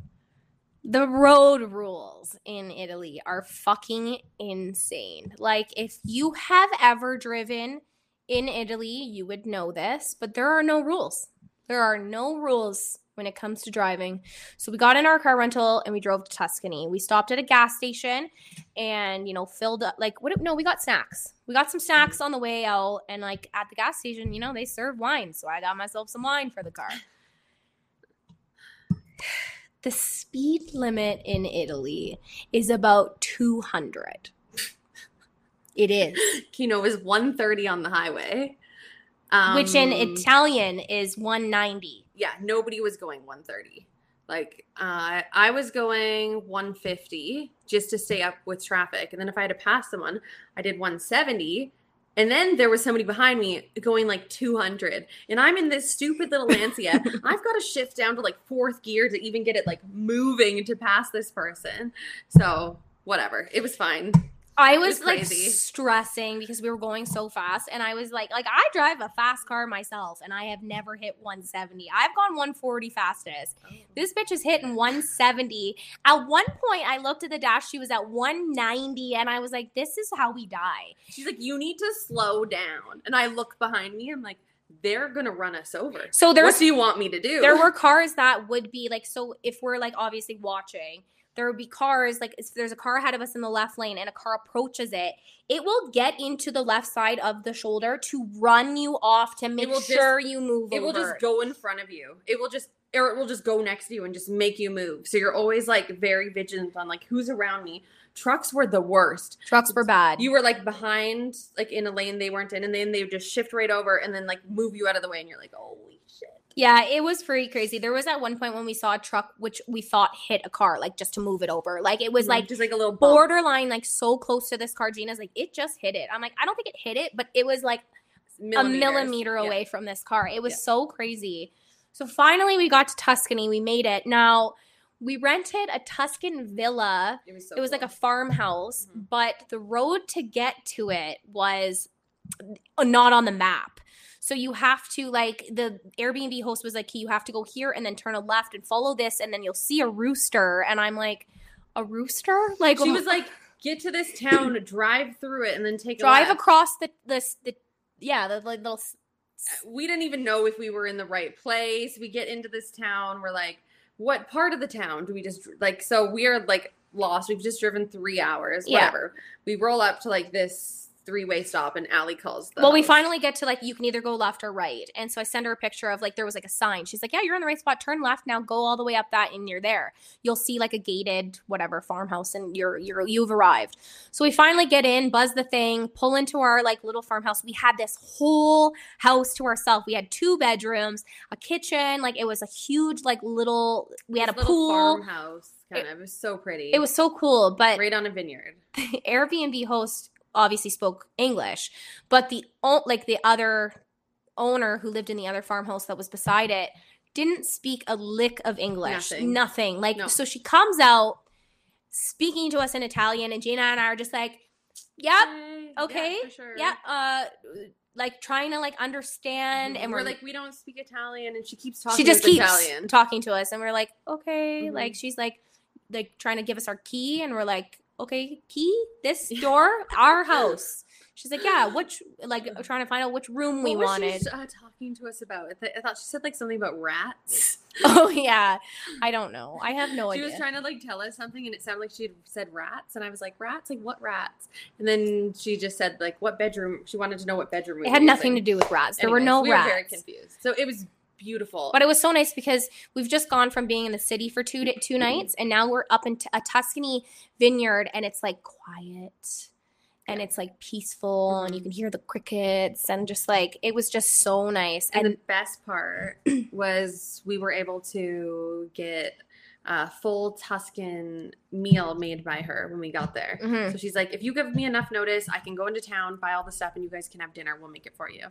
the road rules in Italy are fucking insane. Like, if you have ever driven in Italy, you would know this, but there are no rules. There are no rules when it comes to driving. So we got in our car rental and we drove to Tuscany. We stopped at a gas station and, you know, filled up like what no, we got snacks. We got some snacks on the way out and like at the gas station, you know, they serve wine. So I got myself some wine for the car. <sighs> The speed limit in Italy is about 200. It is. <laughs> Kino was 130 on the highway. Um, which in Italian is 190. yeah, nobody was going 130. Like uh, I was going 150 just to stay up with traffic, and then if I had to pass someone, I did 170. And then there was somebody behind me going like 200, and I'm in this stupid little <laughs> Lancia. I've got to shift down to like fourth gear to even get it like moving to pass this person. So whatever, it was fine. I was was like stressing because we were going so fast and I was like like I drive a fast car myself and I have never hit 170. I've gone 140 fastest. Oh. This bitch is hitting 170. At one point I looked at the dash she was at 190 and I was like this is how we die. She's like, you need to slow down, and I look behind me. I'm like, they're gonna run us over. So there's what do you want me to do? there were cars that would be like so if we're like obviously watching there would be cars like if there's a car ahead of us in the left lane and a car approaches it it will get into the left side of the shoulder to run you off to make will just- sure you move it will just go in front of you. It will just or it will just go next to you and just make you move. So you're always like very vigilant on like who's around me. Trucks were the worst. trucks were bad You were like behind, like in a lane they weren't in, and then they would just shift right over and then like move you out of the way, and you're like, shit. Yeah it was pretty crazy there was at one point when we saw a truck which we thought hit a car like just to move it over like it was like just like a little bump. borderline like so close to this car gina's like it just hit it i'm like i don't think it hit it but it was like a millimeter Yeah. away from this car. It was Yeah. so crazy. So finally, we got to Tuscany. We made it. Now, we rented a Tuscan villa. It was so it was like a cool. farmhouse, Mhm. but the road to get to it was not on the map. So you have to like the Airbnb host was like, you have to go here and then turn a left and follow this, and then you'll see a rooster. And I'm like, a rooster? Like she oh was like, get to this town, drive through it, and then take drive left. across the this the yeah the like little uh, we didn't even know if we were in the right place. We get into this town. We're like, what part of the town do we just like? So we're like lost. We've just driven three hours, Yeah. whatever. We roll up to like this three way stop, and Allie calls. The well, we finally get to like you can either go left or right, and so I send her a picture of like there was like a sign. She's like, "Yeah, you're in the right spot. Turn left now. Go all the way up that, and you're there. You'll see like a gated whatever farmhouse, and you're you're you've arrived." So we finally get in, buzz the thing, pull into our like little farmhouse. We had this whole house to ourselves. We had two bedrooms, a kitchen, like it was a huge like little. We had a This little pool. farmhouse. Kind of. It was so pretty. It was so cool, but right on a vineyard. the <laughs> Airbnb host obviously spoke English, but the like the other owner who lived in the other farmhouse that was beside it didn't speak a lick of English. Nothing. Nothing. Like No. so she comes out speaking to us in Italian and Gina and I are just like, "Yep, okay, yeah, sure. uh like trying to like understand and we're, we're like, we don't speak Italian, and she keeps talking. she just keeps Italian. talking to us and we're like okay Mhm. like she's like like trying to give us our key and we're like okay key this door our <laughs> house she's like yeah which like trying to find out which room we what was wanted She, uh, talking to us about? I, th- I thought she said like something about rats. <laughs> Oh yeah, I don't know. I have no she idea. She was trying to like tell us something and it sounded like she had said rats and I was like rats like what rats and then she just said like what bedroom she wanted to know what bedroom we it had were nothing to do with rats. There were Anyways, no we rats. were very confused so it was beautiful But it was so nice because we've just gone from being in the city for two two nights, and now we're up in t- a Tuscany vineyard, and it's like quiet, and it's like peaceful, and you Mhm. can hear the crickets, and just like it was just so nice. and, And the best part <clears throat> was we were able to get a full Tuscan meal made by her when we got there. Mhm. So she's like, if you give me enough notice, I can go into town, buy all the stuff, and you guys can have dinner. We'll make it for you.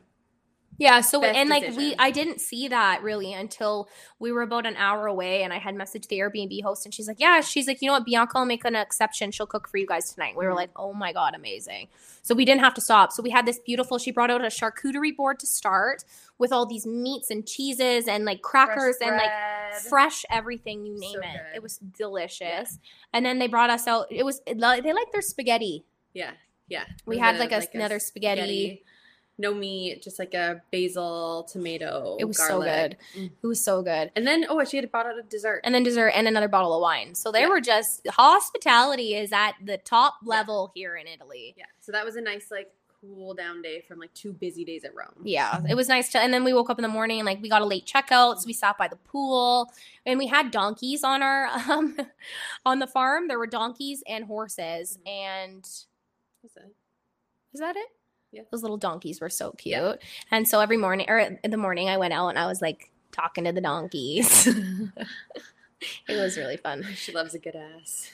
Yeah, so Best and like we. I didn't see that really until we were about an hour away and I had messaged the Airbnb host and she's like, Yeah, she's like, you know what, Bianca will make an exception. She'll cook for you guys tonight. We were Mhm. like, Oh my god, amazing. So we didn't have to stop. So we had this beautiful, she brought out a charcuterie board to start with all these meats and cheeses and like crackers and like fresh everything, you name So it. good. It was delicious. And then they brought us out, it was they like their spaghetti. Yeah, yeah. We had like a- another spaghetti. No meat, just like a basil, tomato. It was garlic. so good. It was so good. And then oh, she had brought out a dessert. and then dessert and another bottle of wine. So they Yeah. were just hospitality is at the top Yeah. level here in Italy. yeah, so that was a nice like cool down day from like two busy days at Rome. Yeah, it was nice to. And then we woke up in the morning and like we got a late checkout, so we sat by the pool and we had donkeys on our <laughs> um on the farm. There were donkeys and horses, and What's that? is that it? Yeah. Those little donkeys were so cute. Yeah. And so every morning or in the morning, I went out and I was like talking to the donkeys. <laughs> it was really fun. <laughs> She loves a good ass.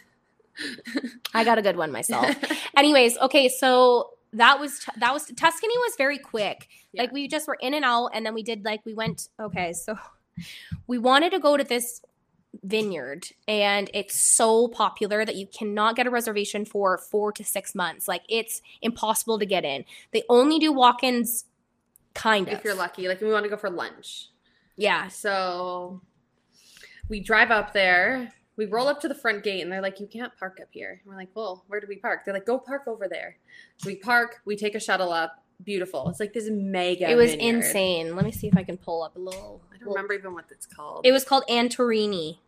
I got a good one myself. <laughs> Anyways, okay, so that was that was Tuscany was very quick. Yeah. Like we just were in and out, and then we did like we went. Okay, so we wanted to go to this vineyard, and it's so popular that you cannot get a reservation for four to six months. Like it's impossible to get in. They only do walk-ins, kind of. if you're lucky, like we want to go for lunch. yeah. So we drive up there. We roll up to the front gate and they're like, You can't park up here. And we're like, Well, where do we park? They're like, Go park over there. So we park, we take a shuttle up. Beautiful. It's like this mega. It was vineyard. insane. Let me see if I can pull up a little. I don't remember even what it's called. It was called Antinori.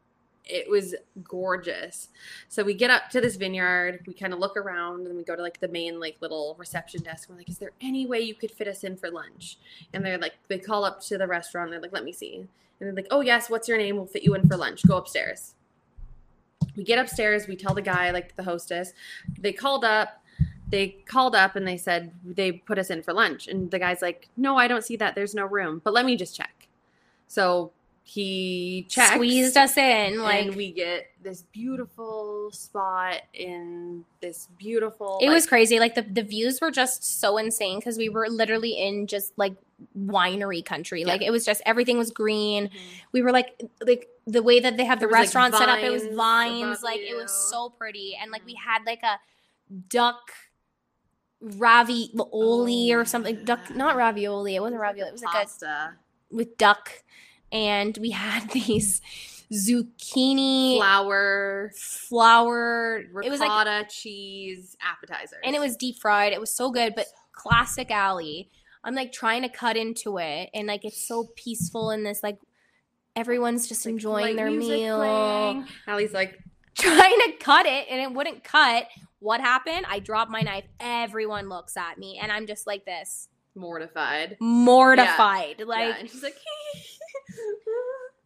It was gorgeous. So we get up to this vineyard, we kind of look around, and we go to like the main like little reception desk. We're like, "Is there any way you could fit us in for lunch?" And they're like, they call up to the restaurant. They're like, "Let me see." And they're like, "Oh yes, what's your name? We'll fit you in for lunch. Go upstairs." We get upstairs. We tell the guy, like the hostess, they called up. They called up and they said they put us in for lunch. And the guy's like, "No, I don't see that. There's no room. But let me just check." So he checks Squeezed us in. Like and we get this beautiful spot in this beautiful. It like, was crazy. Like the, the views were just so insane because we were literally in just like winery country. Like it was just everything was green. Mhm. We were like like the way that they have the was, like, restaurant set up. It was vines Like it was so pretty. And like we Mhm. had like a duck ravioli Oh, or something. Duck not ravioli. It wasn't ravioli. It was like a pasta, with duck. And we had <laughs> these zucchini flour, flour. It was like ricotta, cheese, appetizers, and it was deep fried. It was so good, but classic Allie. I'm like trying to cut into it, and like it's so peaceful in this like everyone's just Like, enjoying their meal. playing. Allie's like, <laughs> Trying to cut it, and it wouldn't cut. What happened? I dropped my knife. Everyone looks at me, and I'm just like this, mortified. mortified. Like yeah, and she's like, <laughs>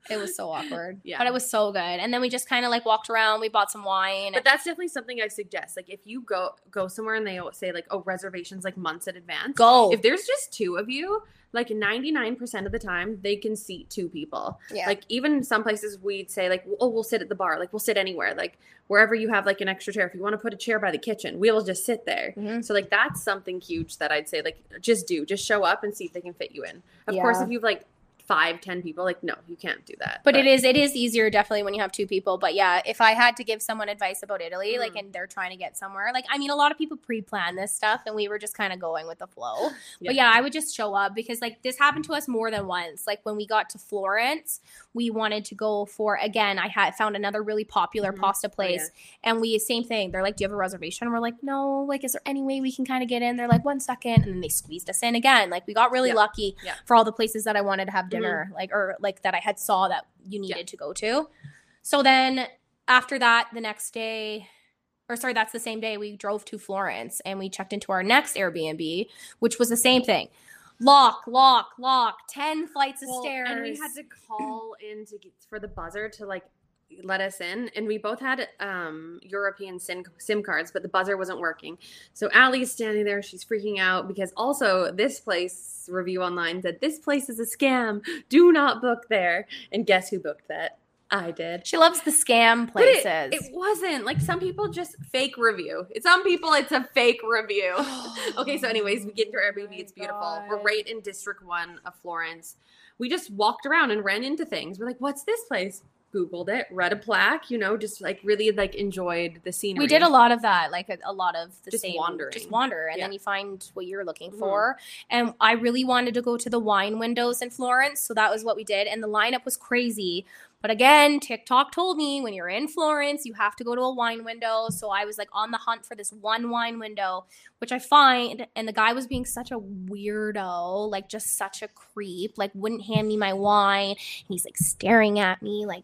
it was so awkward. Yeah. but it was so good. And then we just kind of like walked around. We bought some wine. But that's definitely something I suggest. Like, if you go go somewhere and they say like, oh, reservations like months in advance. Go. If there's just two of you, like 99% of the time, they can seat two people. yeah. Like even some places we'd say like, oh, we'll sit at the bar. Like we'll sit anywhere. Like wherever you have like an extra chair. If you want to put a chair by the kitchen, we'll just sit there. Mhm. So like that's something huge that I'd say like just do. Just show up and see if they can fit you in. Of course, if you've like five, ten people, like no, you can't do that. but it is it is easier definitely when you have two people but yeah if i had to give someone advice about italy like Mhm. and they're trying to get somewhere like i mean a lot of people pre-plan this stuff and we were just kind of going with the flow <laughs> but yeah i would just show up because like this happened to us more than once like when we got to florence we wanted to go for again i had found another really popular Mhm. pasta Oh, place and we same thing they're like do you have a reservation we're like no like is there any way we can kind of get in they're like one second and then they squeezed us in again like we got really Yeah. lucky Yeah. for all the places that i wanted to have dinner, like or like that I had saw that you needed to go to. So then after that, the next day, or sorry, that's the same day we drove to Florence and we checked into our next Airbnb, which was the same thing. Lock, lock, lock, 10 flights of Well, stairs. And we had to call in to get, for the buzzer to like let us in. And we both had um, European SIM, SIM cards, but the buzzer wasn't working. So Allie's standing there. She's freaking out because also this place review online said this place is a scam. Do not book there. And guess who booked that? I did. she loves the scam But it- places. It, wasn't like some people just fake review. Some people it's a fake review. <sighs> okay, so anyways, we get into our Airbnb. It's beautiful. We're right in District One of Florence. We just walked around and ran into things. We're like, "What's this place?" Googled it, read a plaque. You know, just like really like enjoyed the scenery. we did a lot of that, like a, a lot of the Just same, wandering. just wander, and then you find what you're looking Mhm. for. And I really wanted to go to the wine windows in Florence, so that was what we did. And the lineup was crazy, but again, TikTok told me when you're in Florence, you have to go to a wine window. So I was like on the hunt for this one wine window, which I find, and the guy was being such a weirdo, like just such a creep, like wouldn't hand me my wine. He's like staring at me, like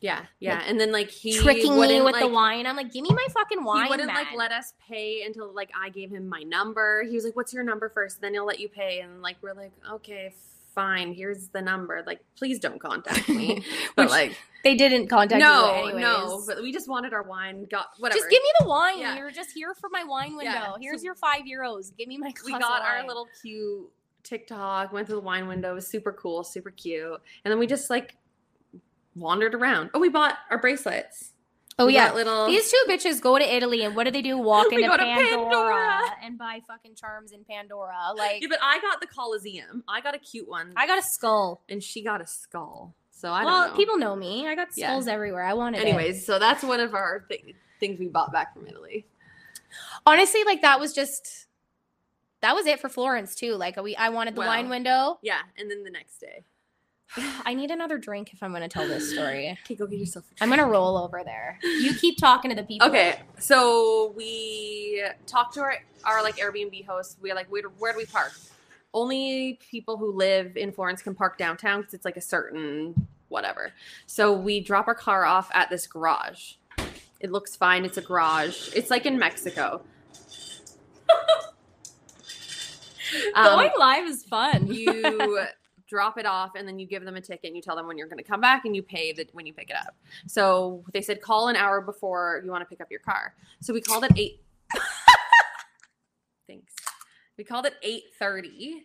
Yeah, yeah, and then like he tricking me with the wine. I'm like, give me my fucking wine. He wouldn't like let us pay until like I gave him my number. He was like, "What's your number first? Then he'll let you pay." And like we're like, "Okay, fine. Here's the number. Like, please don't contact me." <laughs> but Which- like, They didn't contact no, you anyways. no. But we just wanted our wine. Got whatever. Just give me the wine. Yeah. You're just here for my wine window. Yeah. Here's So- your five euros. Give me my we got our little cute TikTok. Went to the wine window. It was super cool, super cute. And then we just like wandered around. Oh, we bought our bracelets. Oh We yeah, little. these two bitches go to Italy and what do they do? Walk <laughs> into Pandora, Pandora. and buy fucking charms in Pandora. Like yeah, but I got the Colosseum. I got a cute one. I got a skull. and she got a skull. So I well, don't know. people know me. I got Yeah. skulls everywhere. I wanted it. Anyways, so that's one of our th- things we bought back from Italy. honestly, like that was just that was it for Florence too. Like we, I wanted the Well. wine window. Yeah, and then the next day. <sighs> I need another drink if I'm going to tell this story. <sighs> Okay, go get yourself. A I'm gonna roll over there. You keep talking to the people. Okay, so we talked to our, our like Airbnb host. We are like, where, where do we park? Only people who live in Florence can park downtown because it's like a certain whatever. So we drop our car off at this garage. It looks fine. It's a garage. It's like in Mexico. <laughs> Um, Going live is fun. you <laughs> drop it off and then you give them a ticket and you tell them when you're going to come back and you pay the, when you pick it up. So they said call an hour before you want to pick up your car. So we called at 8 Thanks. We called it 8:30.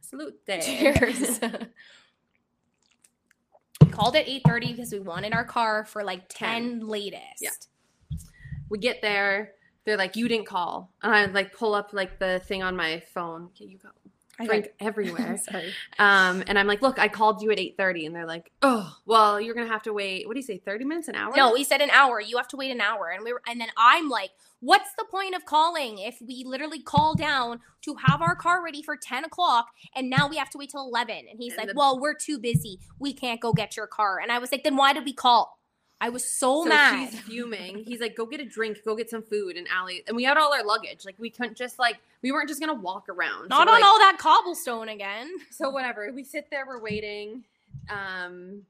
Salute. Cheers. <laughs> we called at 8:30 because we wanted our car for like 10, latest. Yeah. We get there. They're like, "You didn't call." And I like pull up like the thing on my phone. Okay, you got I drink got- <laughs> everywhere. Sorry. Um, and I'm like, look, I called you at 8:30, and they're like, oh, well, you're gonna have to wait. What do you say, 30 minutes, an hour? No, we said an hour. You have to wait an hour, and we were, and then I'm like, "What's the point of calling if we literally call down to have our car ready for ten o'clock, and now we have to wait till 11? And he's And like, the- "Well, we're too busy. We can't go get your car." And I was like, "Then why did we call?" I was so, so mad. she's <laughs> fuming. He's like, go get a drink, go get some food, and Allie, and we had all our luggage. Like we couldn't just like we weren't just gonna walk around. Not we're on like- all that cobblestone again. <laughs> So whatever. We sit there, we're waiting. Um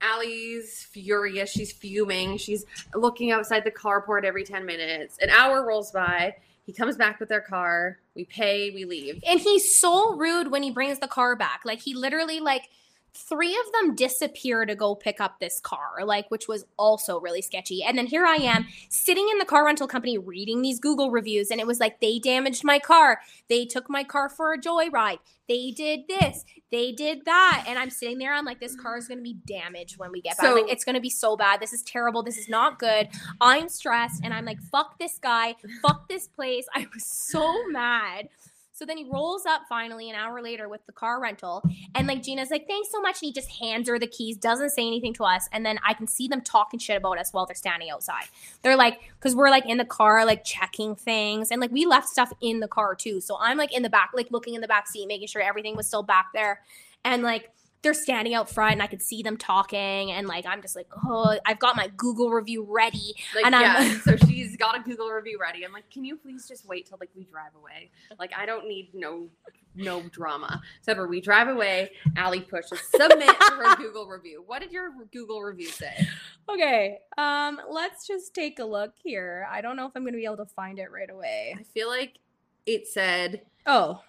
Allie's furious. She's fuming. She's looking outside the carport every 10 minutes. An hour rolls by. He comes back with their car. We pay, we leave. And he's so rude when he brings the car back. Like he literally like three of them disappear to go pick up this car, like which was also really sketchy. And then here I am sitting in the car rental company reading these Google reviews and it was like they damaged my car. They took my car for a joyride. They did this. They did that. And I'm sitting there I'm like this car is going to be damaged when we get back. So- like it's going to be so bad. This is terrible. This is not good. I'm stressed and I'm like fuck this guy. Fuck this place. I was so mad. So then he rolls up finally an hour later with the car rental. And like Gina's like, thanks so much. And he just hands her the keys, doesn't say anything to us. And then I can see them talking shit about us while they're standing outside. They're like, because we're like in the car, like checking things. And like we left stuff in the car too. So I'm like in the back, like looking in the back seat, making sure everything was still back there. And like, they're standing out front and I could see them talking and like I'm just like oh I've got my Google review ready Like, And I'm- yeah. <laughs> so she's got a Google review ready. I'm like, can you please just wait till like we drive away? Like, I don't need no no drama. so for we drive away, Allie pushes submit for <laughs> her Google review. What did your Google review say? Okay. Um, let's just take a look here. I don't know if I'm gonna be able to find it right away. I feel like it said Oh.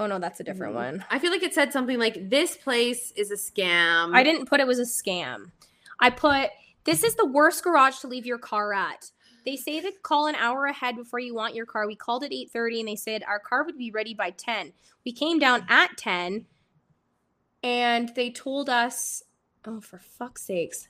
Oh no, that's a different Mhm. one. I feel like it said something like this place is a scam. I didn't put it was a scam. I put this is the worst garage to leave your car at. They say to call an hour ahead before you want your car. We called at 8:30 and they said our car would be ready by 10. We came down at 10 and they told us, oh for fuck's sakes.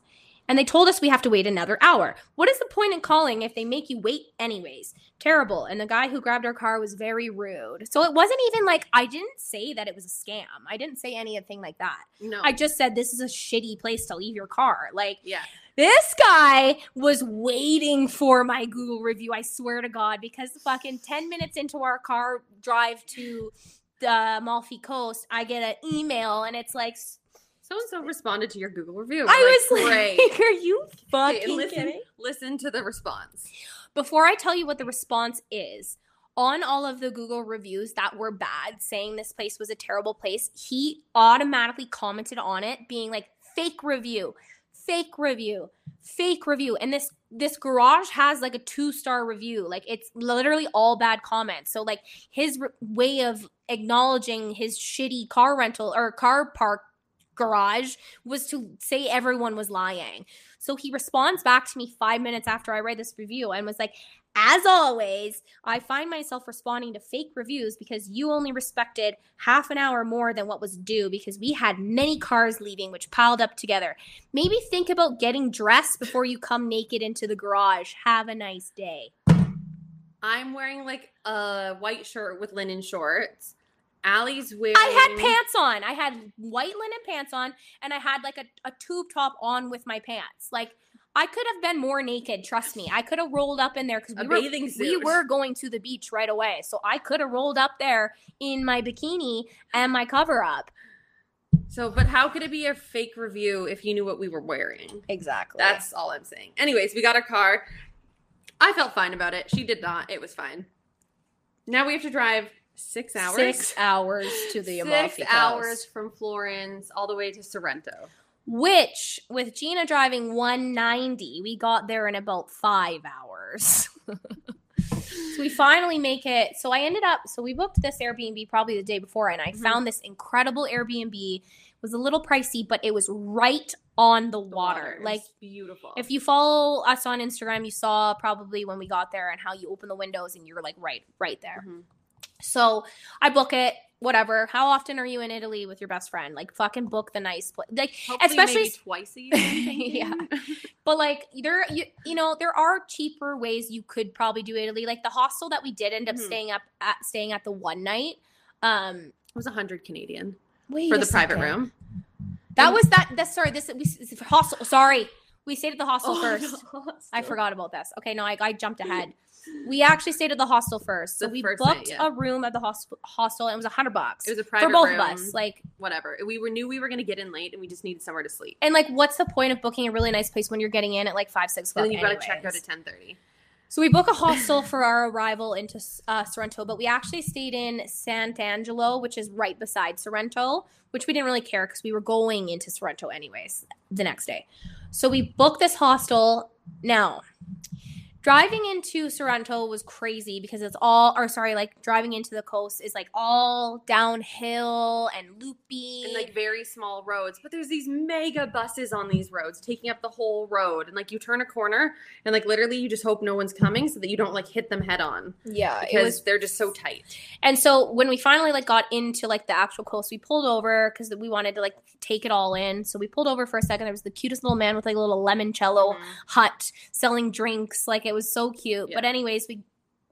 And they told us we have to wait another hour. What is the point in calling if they make you wait anyways? Terrible. And the guy who grabbed our car was very rude. So it wasn't even like I didn't say that it was a scam. I didn't say anything like that. No. I just said this is a shitty place to leave your car. Like yeah. this guy was waiting for my Google review. I swear to God, because fucking ten minutes into our car drive to the Amalfi Coast, I get an email and it's like, So and so responded to your Google review. I was great. like, <laughs> are you Okay, fucking and listen, kidding? listen to the response. Before I tell you what the response is, on all of the Google reviews that were bad, saying this place was a terrible place, he automatically commented on it, being like, fake review, fake review, fake review. And this this garage has like a two star review. Like it's literally all bad comments. So like his re- way of acknowledging his shitty car rental or car park garage was to say everyone was lying. So he responds back to me five minutes after I read this review and was like, as always, I find myself responding to fake reviews because you only respected half an hour more than what was due because we had many cars leaving, which piled up together. Maybe think about getting dressed before you come naked into the garage. Have a nice day. I'm wearing like a white shirt with linen shorts. Allie's wearing. I had pants on. I had white linen pants on, and I had like a, a tube top on with my pants. Like I could have been more naked. Trust me, I could have rolled up in there because A we were bathing we were going to the beach right away. So I could have rolled up there in my bikini and my cover up. So, but how could it be a fake review if you knew what we were wearing? Exactly. That's all I'm saying. Anyways, we got our car. I felt fine about it. She did not. It was fine. Now we have to drive six hours. six hours to the Amalfi Six Coast. hours from Florence all the way to Sorrento. Which, with Gina driving 190, we got there in about five hours. <laughs> so we finally make it. So I ended up, so we booked this Airbnb probably the day before, and I Mhm. found this incredible Airbnb. It was a little pricey, but it was right on the, The water. is Like, beautiful. if you follow us on Instagram, you saw probably when we got there and how you open the windows and you're like right, right there. Mhm. So I book it, whatever. How often are you in Italy with your best friend? Like fucking book the nice place. Like Hopefully especially maybe twice a <laughs> year. Yeah. but like there you, you know, there are cheaper ways you could probably do Italy. Like the hostel that we did end up Mhm. staying up at staying at the one night. Um It was a hundred Canadian wait for the private room. That was that that's sorry, this we hostel sorry. We stayed at the <laughs> hostel Oh, first. no. I forgot about this. Okay, no, I, I jumped <laughs> ahead. We actually stayed at the hostel first. So The we first night, booked yeah. a room at the hostel, hostel and it was a hundred bucks. It was a private for both room. of us. Like, Whatever. We were knew we were gonna get in late, and we just needed somewhere to sleep. and like, what's the point of booking a really nice place when you're getting in at like five, six And o'clock? then you got to check out at ten thirty. So we book a hostel for our arrival into uh, Sorrento, but we actually stayed in Sant'Agnello, which is right beside Sorrento, which we didn't really care because we were going into Sorrento anyways the next day. So we booked this hostel. Now, driving into Sorrento was crazy because it's all, or sorry, like driving into the coast is like all downhill and loopy. and like very small roads but there's these mega buses on these roads taking up the whole road and like you turn a corner and like literally you just hope no one's coming so that you don't like hit them head on yeah, because they're just so tight And so when we finally like got into like the actual coast, we pulled over because we wanted to like take it all in. So we pulled over for a second. There was the cutest little man with like a little limoncello Mhm. hut selling drinks. Like it was so cute. Yeah. But anyways, we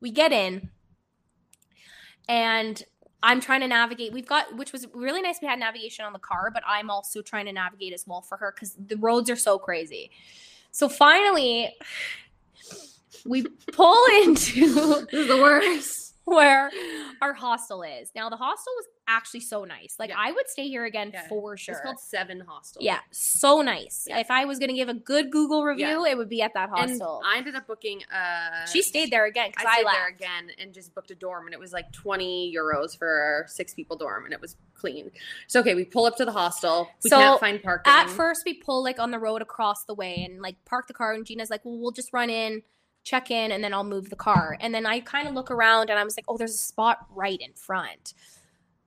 we get in and I'm trying to navigate. We've got which was really nice. We had navigation on the car, but I'm also trying to navigate as well for her because the roads are so crazy. So finally, we pull <laughs> into this is the worst <laughs> where our hostel is. Now the hostel was actually so nice. Like Yeah. I would stay here again Yeah. for sure. It's called Seven Hostel. yeah, so nice. Yeah. If I was gonna give a good Google review, it would be at that And hostel. I ended up booking. Uh, she stayed there again because I I, stayed left. there again and just booked a dorm, and it was like twenty euros for a six people dorm, and it was clean. So okay, we pull up to the hostel. We So, can't find parking. At first, we pull like on the road across the way and like park the car. And Gina's like, "Well, we'll just run in, check in, and then I'll move the car." And then I kind of look around and I was like, "Oh, there's a spot right in front."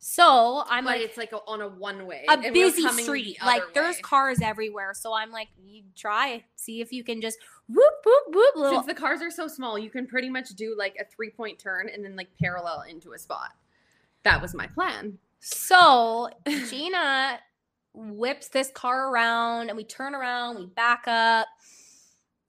So I'm but like, it's like a, on a one way, a busy street. Like there's cars everywhere. So I'm like, you try, see if you can just whoop whoop whoop. Little. Since the cars are so small, you can pretty much do like a three point turn and then like parallel into a spot. That was my plan. So <laughs> Gina whips this car around and we turn around, we back up.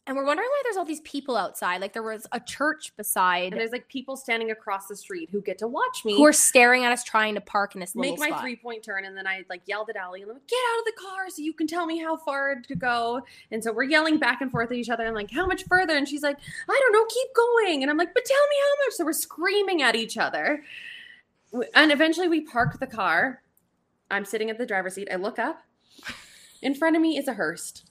And we're wondering why there's all these people outside. Like there was a church beside And there's like people standing across the street who get to watch me who are staring at us trying to park in this little make my spot. three point turn and then I like yelled at Allie and I'm like, get out of the car so you can tell me how far to go. And so we're yelling back and forth at each other and like, how much further? And she's like, I don't know, keep going. And I'm like, but tell me how much. So we're screaming at each other. And eventually we park the car. I'm sitting at the driver's seat. I look up. In front of me is a hearse.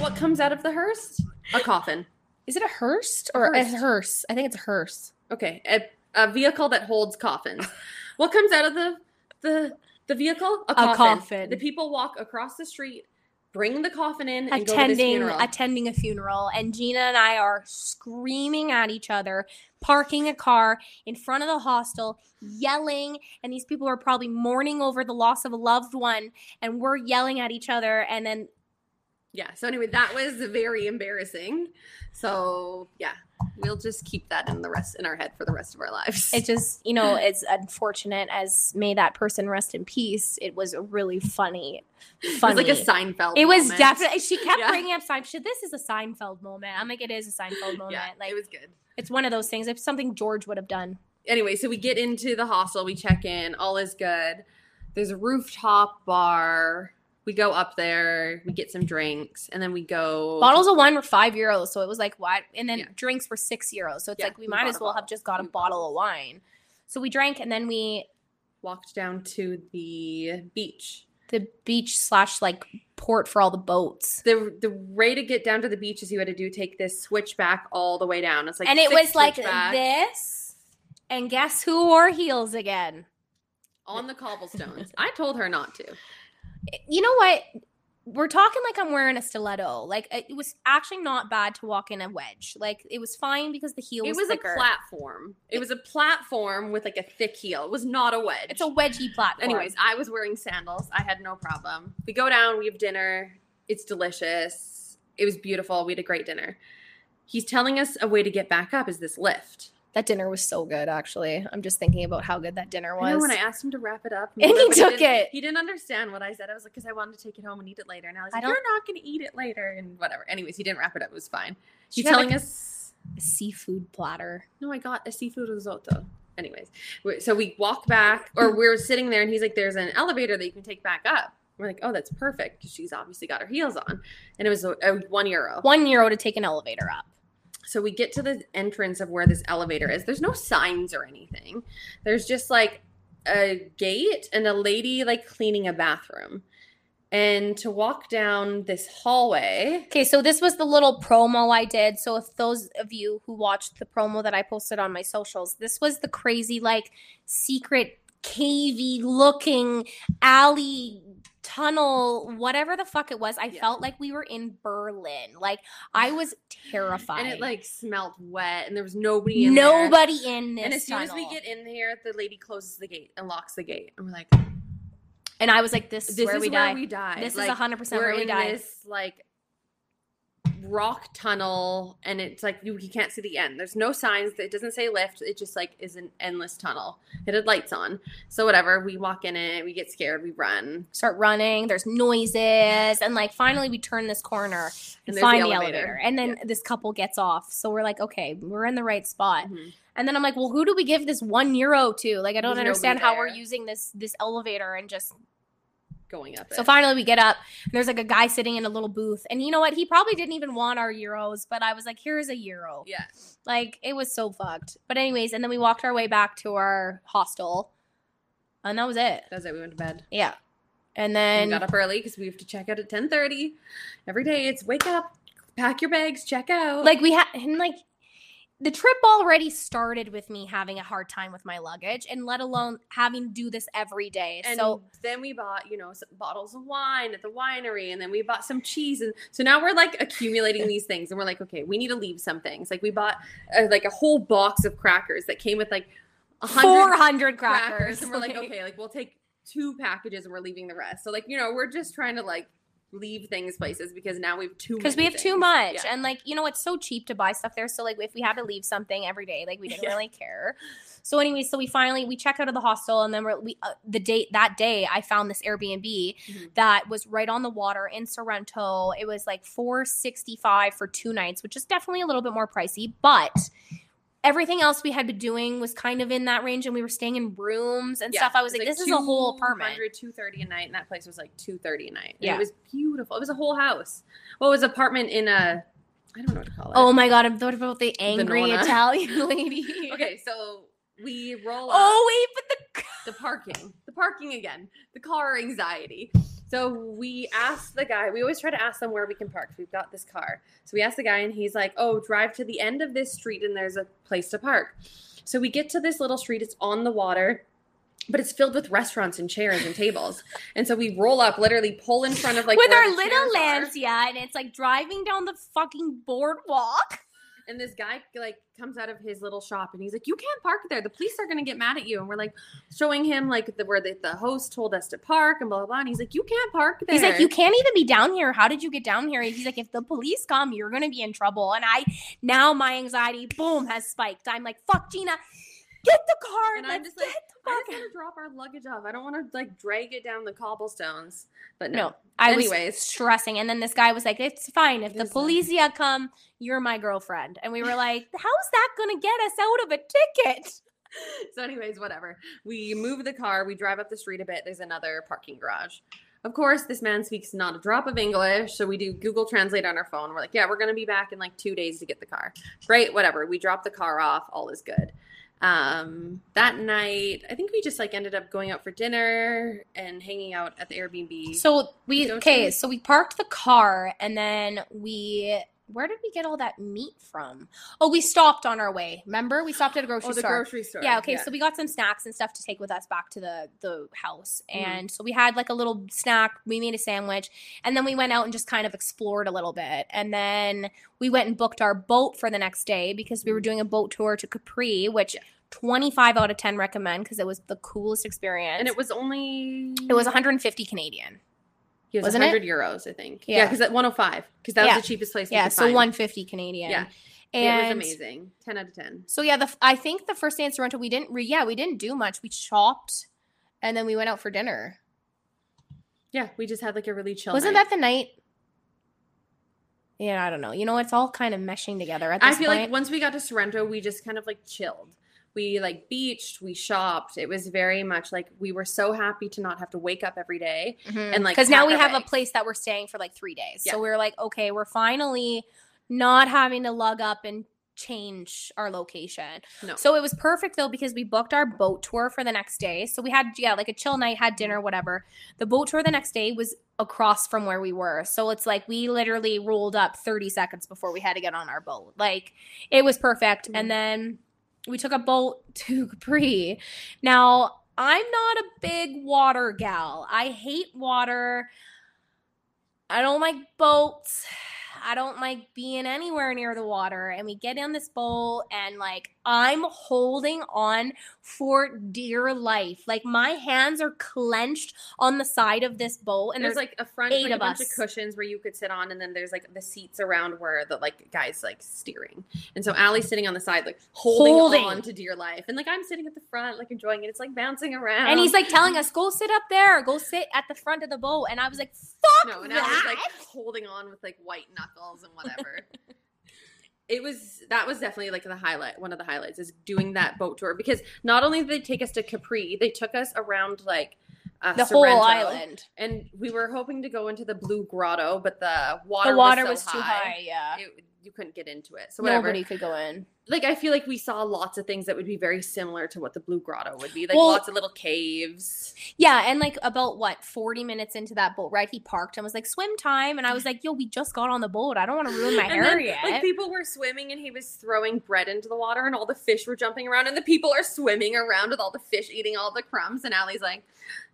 What comes out of the hearse? A coffin. Is it a hearse or a Hearse. hearse? I think it's a hearse. Okay, a, a vehicle that holds coffins. <laughs> what comes out of the the the vehicle? A coffin. coffin. The people walk across the street, bring the coffin in, and go to this attending attending a funeral and Gina and I are screaming at each other parking a car in front of the hostel yelling and these people are probably mourning over the loss of a loved one and we're yelling at each other and then yeah. So anyway, that was very embarrassing. So yeah, we'll just keep that in the rest in our head for the rest of our lives. it just you know as unfortunate as may that person rest in peace it was really funny It was like a Seinfeld. it was definitely she kept Yeah. bringing up Seinfeld this is a Seinfeld moment I'm like it is a Seinfeld moment Yeah, like it was good. it's one of those things if something George would have done anyway, so we get into the hostel, we check in, all is good. There's a rooftop bar. We go up there, we get some drinks, and then we go bottles of wine were five euros, so it was like what? And then Yeah. drinks were six euros, so it's Yeah, like we we might as well have just got a We bought bottle of wine. So we drank, and then we walked down to the beach. the beach slash like port for all the boats, The the way to get down to the beach is you had to do take this switchback all the way down. It's like and it was like this. And guess who wore heels again? on the cobblestones. I told her not to. You know what? We're talking like I'm wearing a stiletto. Like it was actually not bad to walk in a wedge. Like it was fine because the heel It was, a platform. It was a platform with like a thick heel. It was not a wedge. It's a wedgy platform. Anyways, I was wearing sandals. I had no problem. We go down, we have dinner. It's delicious. It was beautiful. We had a great dinner. He's telling us a way to get back up is this lift. That dinner was so good. Actually, I'm just thinking about how good that dinner was. I know when I asked him to wrap it up, <laughs> And he took didn't- it. He didn't understand what I said. I was like, because I wanted to take it home and eat it later. And I was like, don't- you're not going to eat it later, and whatever. Anyways, he didn't wrap it up. It was fine. She's telling like, us, a seafood platter. no, I got a seafood risotto. Anyways, so we walk back, or we're sitting there, and he's like, "There's an elevator that you can take back up." We're like, "Oh, that's perfect," because she's obviously got her heels on, and it was a, a one euro. One euro to take an elevator up. So we get to the entrance of where this elevator is. There's no signs or anything. There's just like a gate and a lady like cleaning a bathroom. And to walk down this hallway, Okay, so this was the little promo I did. So if those of you who watched the promo that I posted on my socials, this was the crazy like secret cavey looking alley tunnel whatever the fuck it was i Yeah. felt like we were in berlin like i <sighs> was terrified and it like smelled wet, and there was nobody in there. nobody in this And as soon as we get in here, the lady closes the gate and locks the gate, and we're like, and i was like this is "This where is we where die we die. this Like, is 100% we're where we die this like rock tunnel and it's like you, you can't see the end there's no signs it doesn't say lift it just like is an endless tunnel it had lights on so whatever we walk in it we get scared we run start running. There's noises, and like finally we turn this corner and, And find the the elevator. elevator. And then Yeah. this couple gets off, so we're like, okay, we're in the right spot. Mhm. And then I'm like, well, who do we give this one euro to? Like, I don't There's understand how we're using this this elevator and just going up. So it. finally we get up. And there's like a guy sitting in a little booth. And you know what? He probably didn't even want our euros, but I was like, here's a euro. yeah, Like it was so fucked. But anyways, and then we walked our way back to our hostel. And that was it. that's it. We went to bed. Yeah. And then got up early because we have to check out at ten thirty every day. It's wake up, pack your bags, check out. like we had and like the trip already started with me having a hard time with my luggage and let alone having to do this every day. And so then we bought, you know, some bottles of wine at the winery, and then we bought some cheese, and so now we're like accumulating <laughs> these things, and we're like, okay, we need to leave some things. Like we bought uh, like a whole box of crackers that came with like hundred 400 crackers, crackers. and we're like, <laughs> okay, like we'll take two packages, and we're leaving the rest. So like, you know, we're just trying to like leave things places because now we have too much because we have too much Yeah. and like you know it's so cheap to buy stuff there so like if we had to leave something every day like we didn't Yeah. really care so anyway so we finally we check out of the hostel and then we're we uh, the date that day i found this airbnb Mhm. that was right on the water in sorrento it was like 465 for two nights which is definitely a little bit more pricey but everything else we had been doing was kind of in that range and we were staying in rooms and Yeah, stuff i it was like, this is a whole apartment 200, 230 a night, and that place was like 230 a night. And It was beautiful. It was a whole house. Well, it was apartment in a, I don't know what to call it. oh my god i'm thought about the angry Nonna. italian <laughs> lady Okay, so we roll oh, up oh wait but the the parking, the parking again, the car anxiety. So we asked the guy, we always try to ask them where we can park. We've got this car. So we asked the guy, and he's like, oh, drive to the end of this street, and there's a place to park. So we get to this little street, it's on the water. But it's filled with restaurants and chairs and tables, and so we roll up, literally pull in front of like with our little. Lancia, and it's like driving down the fucking boardwalk. And this guy like comes out of his little shop and he's like, "You can't park there. The police are gonna get mad at you." And we're like, showing him like the, where the, the host told us to park and blah blah blah. And he's like, "You can't park there." He's like, you can't even be down here. How did you get down here? And he's like, if the police come, you're gonna be in trouble. And I now my anxiety, boom, has spiked. I'm like, fuck, Gina, get the car. And I'm just like, I just want to drop our luggage off. I don't want to like drag it down the cobblestones. But no. No, I Anyways. was stressing. And then this guy was like, it's fine. If the policia come, you're my girlfriend. And we were <laughs> like, how's that gonna get us out of a ticket? So, anyways, whatever. We move the car. We drive up the street a bit. There's another parking garage. Of course, this man speaks not a drop of English. So we do Google Translate on our phone. We're like, yeah, we're going to be back in like two days to get the car. Great, whatever. We drop the car off. All is good. Um, that night, I think we just like ended up going out for dinner and hanging out at the Airbnb. So we okay, so we parked the car and then we where did we get all that meat from? Oh, we stopped on our way. Remember? We stopped at a grocery oh, the store. grocery store. Yeah, okay. So we got some snacks and stuff to take with us back to the the house. Mhm. And so we had like a little snack, we made a sandwich, and then we went out and just kind of explored a little bit. And then we went and booked our boat for the next day because we were doing a boat tour to Capri, which 25 out of 10 recommend because it was the coolest experience. and it was only it was 150 Canadian. He was Wasn't it? 100 euros, I think. Yeah. Yeah, because at 105, because that Yeah. was the cheapest place. Yeah, so find. 150 Canadian. Yeah. And it was amazing. 10 out of 10. So yeah, the I think the first day in Sorrento we didn't re- yeah, we didn't do much. We shopped and then we went out for dinner. Yeah, we just had like a really chill. Wasn't night. that the night? Yeah, I don't know. You know, it's all kind of meshing together at I feel point. like once we got to Sorrento, we just kind of like chilled. We like beached, we shopped. It was very much like we were so happy to not have to wake up every day. Mm-hmm. and, like, because now we have a place that we're staying for like three days. Yeah. So we are like, okay, we're finally not having to lug up and change our location. No. So it was perfect though because we booked our boat tour for the next day. So we had yeah, like a chill night, had dinner, whatever. The boat tour the next day was across from where we were. So it's like we literally rolled up 30 seconds before we had to get on our boat. Like it was perfect. Mm-hmm. And then we took a boat <laughs> to Capri. Now, I'm not a big water gal. I hate water. I don't like boats. <sighs> I don't like being anywhere near the water. And we get in this boat, and like I'm holding on for dear life. Like my hands are clenched on the side of this boat, and there's, there's, like a front eight like, a of bunch us. of cushions where you could sit on, and then there's like the seats around where the like guys like steering. And so Allie's sitting on the side, like holding, Holding. on to dear life, and like I'm sitting at the front, like enjoying it. It's like bouncing around, and he's like telling us, "Go sit up there. Go sit at the front of the boat." And I was like, "Fuck no, and that!" Allie's like holding on with like white knuckles and whatever. <laughs> it was that was definitely like the highlight one of the highlights is doing that boat tour because not only did they take us to capri they took us around like uh, The whole island. And we were hoping to go into the Blue Grotto, but the water The water was, was, so too high. Yeah. It, you couldn't get into it. So whatever. Nobody could go in. like I feel like we saw lots of things that would be very similar to what the Blue Grotto would be. Like Well- lots of little caves. Yeah, and like about what forty minutes into that boat ride, he parked and was like, "Swim time," and I was like, "Yo, we just got on the boat. I don't want to ruin my <laughs> And hair then, yet." like people were swimming and he was throwing bread into the water and all the fish were jumping around and the people are swimming around with all the fish eating all the crumbs and Allie's like,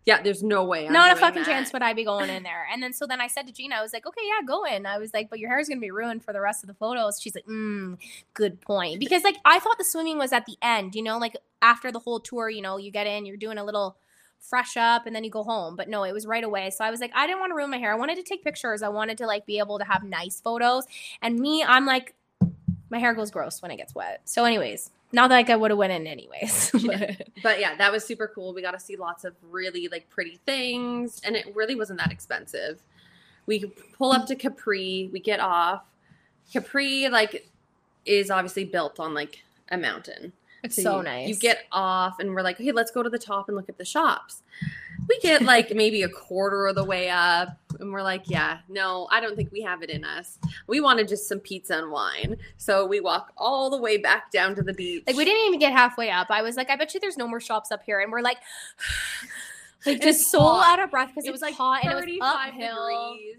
Yeah, there's no way. I'm Not a fucking that." chance would I be going in there. And then so then I said to Gina, I was like, okay, yeah, go in. I was like, but your hair is gonna be ruined for the rest of the photos. She's like, mm, good point. Because like I thought the swimming was at the end, you know, like after the whole tour, you know, you get in, you're doing a little fresh up and then you go home. But no, it was right away. So I was like, I didn't want to ruin my hair. I wanted to take pictures. I wanted to like be able to have nice photos. And me, I'm like, my hair goes gross when it gets wet. So, anyways, not like I would have went in anyways. <laughs> But yeah, that was super cool. We got to see lots of really like pretty things, and it really wasn't that expensive. We pull up to Capri, we get off. Capri like is obviously built on like a mountain. It's so you- nice. You get off, and we're like, okay, let's go to the top and look at the shops. We get like maybe a quarter of the way up, and we're like, yeah, no, I don't think we have it in us. We wanted just some pizza and wine, so we walk all the way back down to the beach. Like we didn't even get halfway up. I was like, I bet you there's no more shops up here, and we're like, <sighs> like And just so hot. out of breath because it was like hot and it was uphill. degrees.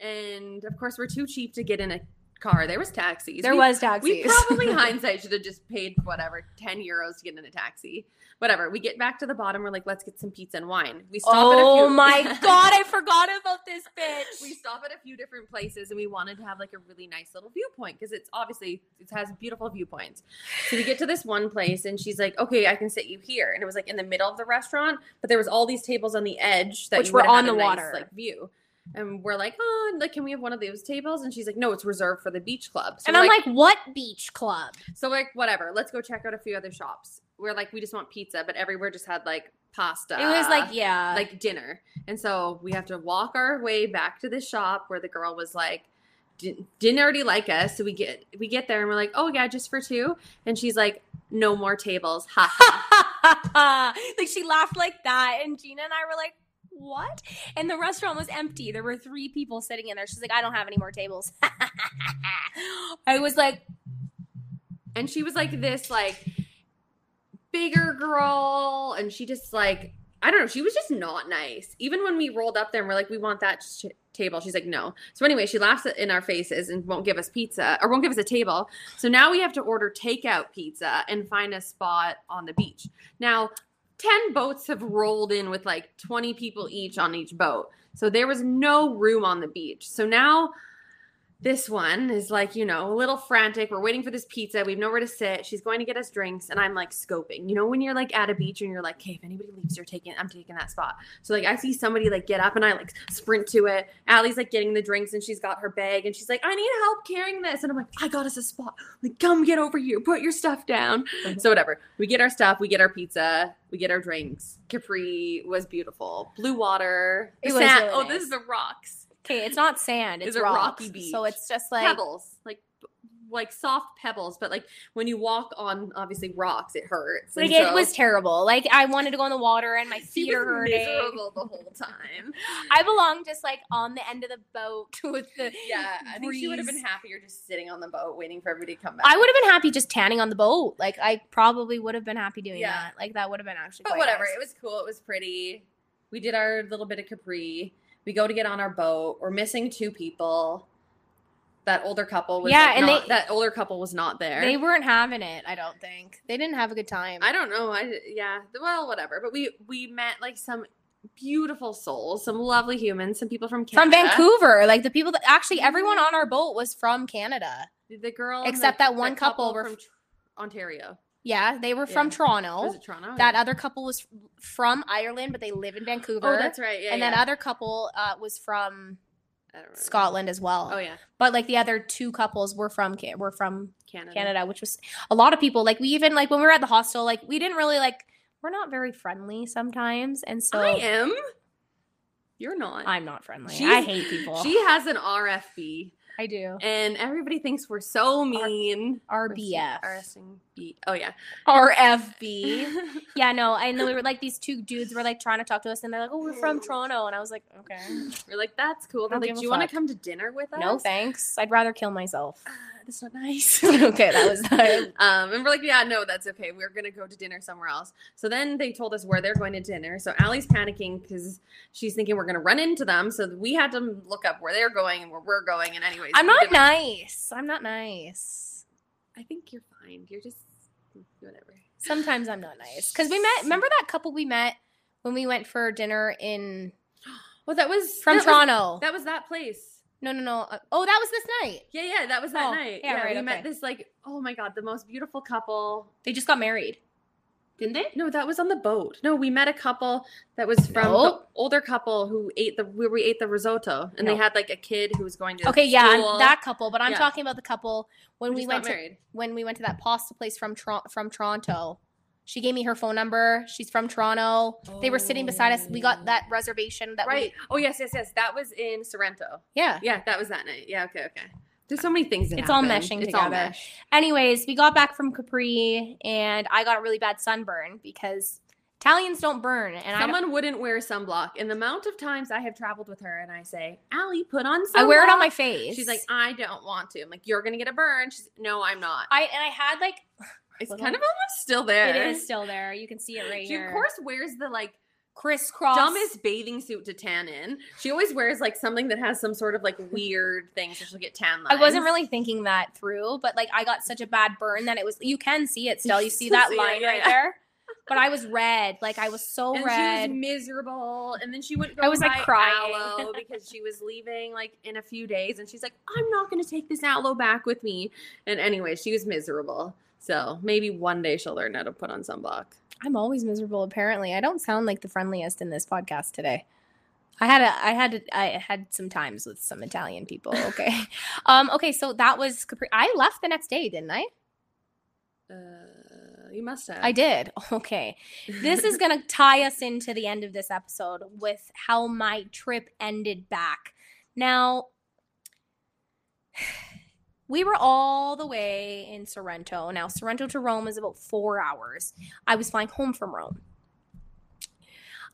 And of course, we're too cheap to get in a car. There was taxis. There We- was taxis. We probably <laughs> hindsight should have just paid whatever ten euros to get in a taxi. Whatever. We get back to the bottom. We're like, let's get some pizza and wine. We stop at a oh few. my <laughs> god, I forgot about this bitch. we stop at a few different places and we wanted to have like a really nice little viewpoint because it's obviously it has beautiful viewpoints so we get to this one place and she's like okay i can sit you here and it was like in the middle of the restaurant but there was all these tables on the edge that Which were on the nice, water. like view and we're like oh like can we have one of those tables and she's like no it's reserved for the beach club so and I'm like, what beach club? so like whatever let's go check out a few other shops we're like we just want pizza but everywhere just had like pasta it was like, yeah. like dinner. And so we have to walk our way back to the shop where the girl was like didn't already like us. So we get we get there and we're like, "Oh yeah, just for two. And she's like, "No more tables." ha Ha ha. <laughs> like she laughed like that, and Gina and I were like, "What?" And the restaurant was empty. There were three people sitting in there. She's like, "I don't have any more tables." <laughs> I was like, and she was like this like bigger girl and she just like I don't know, she was just not nice. Even when we rolled up there and we're like, "We want that sh- table." She's like, "No." So anyway, she laughs in our faces and won't give us pizza or won't give us a table. So now we have to order takeout pizza and find a spot on the beach. Now, 10 boats have rolled in with like 20 people each on each boat. So there was no room on the beach. So now this one is like, you know, a little frantic. We're waiting for this pizza. We have nowhere to sit. She's going to get us drinks. And I'm like scoping. You know, when you're like at a beach and you're like, okay, if anybody leaves, you're taking, I'm taking that spot. So like I see somebody like get up and I like sprint to it. Allie's like getting the drinks and she's got her bag and she's like, I need help carrying this. And I'm like, I got us a spot. Like, come get over here. Put your stuff down. Uh-huh. So whatever. We get our stuff. We get our pizza. We get our drinks. Capri was beautiful. Blue water. It was really oh, nice. this is the rocks. "Okay, it's not sand; it's It's a rocky beach. So it's just like pebbles, like like soft pebbles, but like when you walk on obviously rocks, it hurts. Like it was terrible. Like I wanted to go in the water and my feet are hurting. miserable the whole time. I belong just like on the end of the boat <laughs> with the Yeah, I think she would have been happier just sitting on the boat waiting for everybody to come back. I would have been happy just tanning on the boat. Like I probably would have been happy doing Yeah. that. Like that would have been actually. but whatever. nice. It was cool. It was pretty. We did our little bit of Capri. We go to get on our boat. We're missing two people. That older couple was Yeah, like, and not- they- that older couple was not there. They weren't having it. I don't think they didn't have a good time. I don't know. I yeah. Well, whatever. But we we met like some beautiful souls, some lovely humans, some people from Canada. from Vancouver, like the people that actually mm-hmm. everyone on our boat was from Canada. The girl, Except the- that one the couple were from Ontario. Yeah, they were from Yeah. Toronto. Was it Toronto? That other couple was from Ireland, but they live in Vancouver. Oh, that's right. Yeah. and yeah. that other couple uh, was from I don't remember. Scotland as well. Oh yeah, But like the other two couples were from were from Canada. Canada, which was a lot of people. Like we even like when we were at the hostel, like we didn't really like we're not very friendly sometimes, and so I am. You're not. I'm not friendly. She's- I hate people. She has an RFB, I do. and everybody thinks we're so mean. RBF. RSB. Oh yeah. RFB. <laughs> yeah, no, I know we were like these two dudes were like trying to talk to us and they're like, Oh, we're from <laughs> Toronto. And I was like, Okay. We're like, that's cool. They're like, do you want to come to dinner with us? No thanks. I'd rather kill myself. <sighs> <laughs> that's not nice. <laughs> okay, that was <laughs> that. Um, and we're like, yeah, no, that's okay. We're gonna go to dinner somewhere else. So then they told us where they're going to dinner. So Allie's panicking because she's thinking we're gonna run into them. So we had to look up where they're going and where we're going. And anyways, I'm not nice. I'm not nice. I think you're fine. You're just whatever. Sometimes I'm not nice. Because we met remember that couple we met when we went for dinner in <gasps> Well, that was from that was- Toronto. that was that place. No, no, no. Uh, oh, that was this night. Yeah, yeah, that was that Oh, night. yeah, Yeah, right, we met this like, oh my god, the most beautiful couple. They just got married. Didn't they? No, that was on the boat. No, we met a couple that was from Nope. older couple who ate the where we ate the risotto, and they had like a kid who was going to Okay, yeah, that couple. But I'm Yeah. talking about the couple when who we went to when we went to that pasta place from Tor- from Toronto. She gave me her phone number. She's from Toronto. They were sitting beside us. We got that reservation that Right. we Oh yes, yes, yes. That was in Sorrento. Yeah. Yeah, that was that night. Yeah. Okay. Okay. There's so many things. It's all meshing It's all together. mesh. Anyways, we got back from Capri and I got a really bad sunburn because Italians don't burn and I don't, Someone wouldn't wear sunblock. And the amount of times I have traveled with her and I say, Allie, put on sunblock. I wear it on my face. She's like, I don't want to. I'm like, you're gonna get a burn. She's no, I'm not. I and I had like It's little- kind of almost still there. it is still there. You can see it right She here. of course wears the like crisscross. dumbest bathing suit to tan in. She always wears like something that has some sort of like <laughs> weird thing, so she'll get tan I wasn't really thinking that through, but like I got such a bad burn that it was. You can see it still. <laughs> You see that see it, line yeah, right there. But I was red. Like I was so and red. she was miserable. And then she went. I was, like, crying. aloe <laughs> because she was leaving like in a few days, and she's like, "I'm not going to take this aloe back with me." And anyway, she was miserable. So maybe one day she'll learn how to put on sunblock. I'm always miserable. Apparently, I don't sound like the friendliest in this podcast today. I had a, I had, a, I had some times with some Italian people. <laughs> Okay, um, okay. So that was Capri. I left the next day, didn't I? Uh, you must have. I did. <laughs> Okay, this is <laughs> gonna tie us into the end of this episode with how my trip ended back. Now, we were all the way in Sorrento. Now, Sorrento to Rome is about four hours. I was flying home from Rome.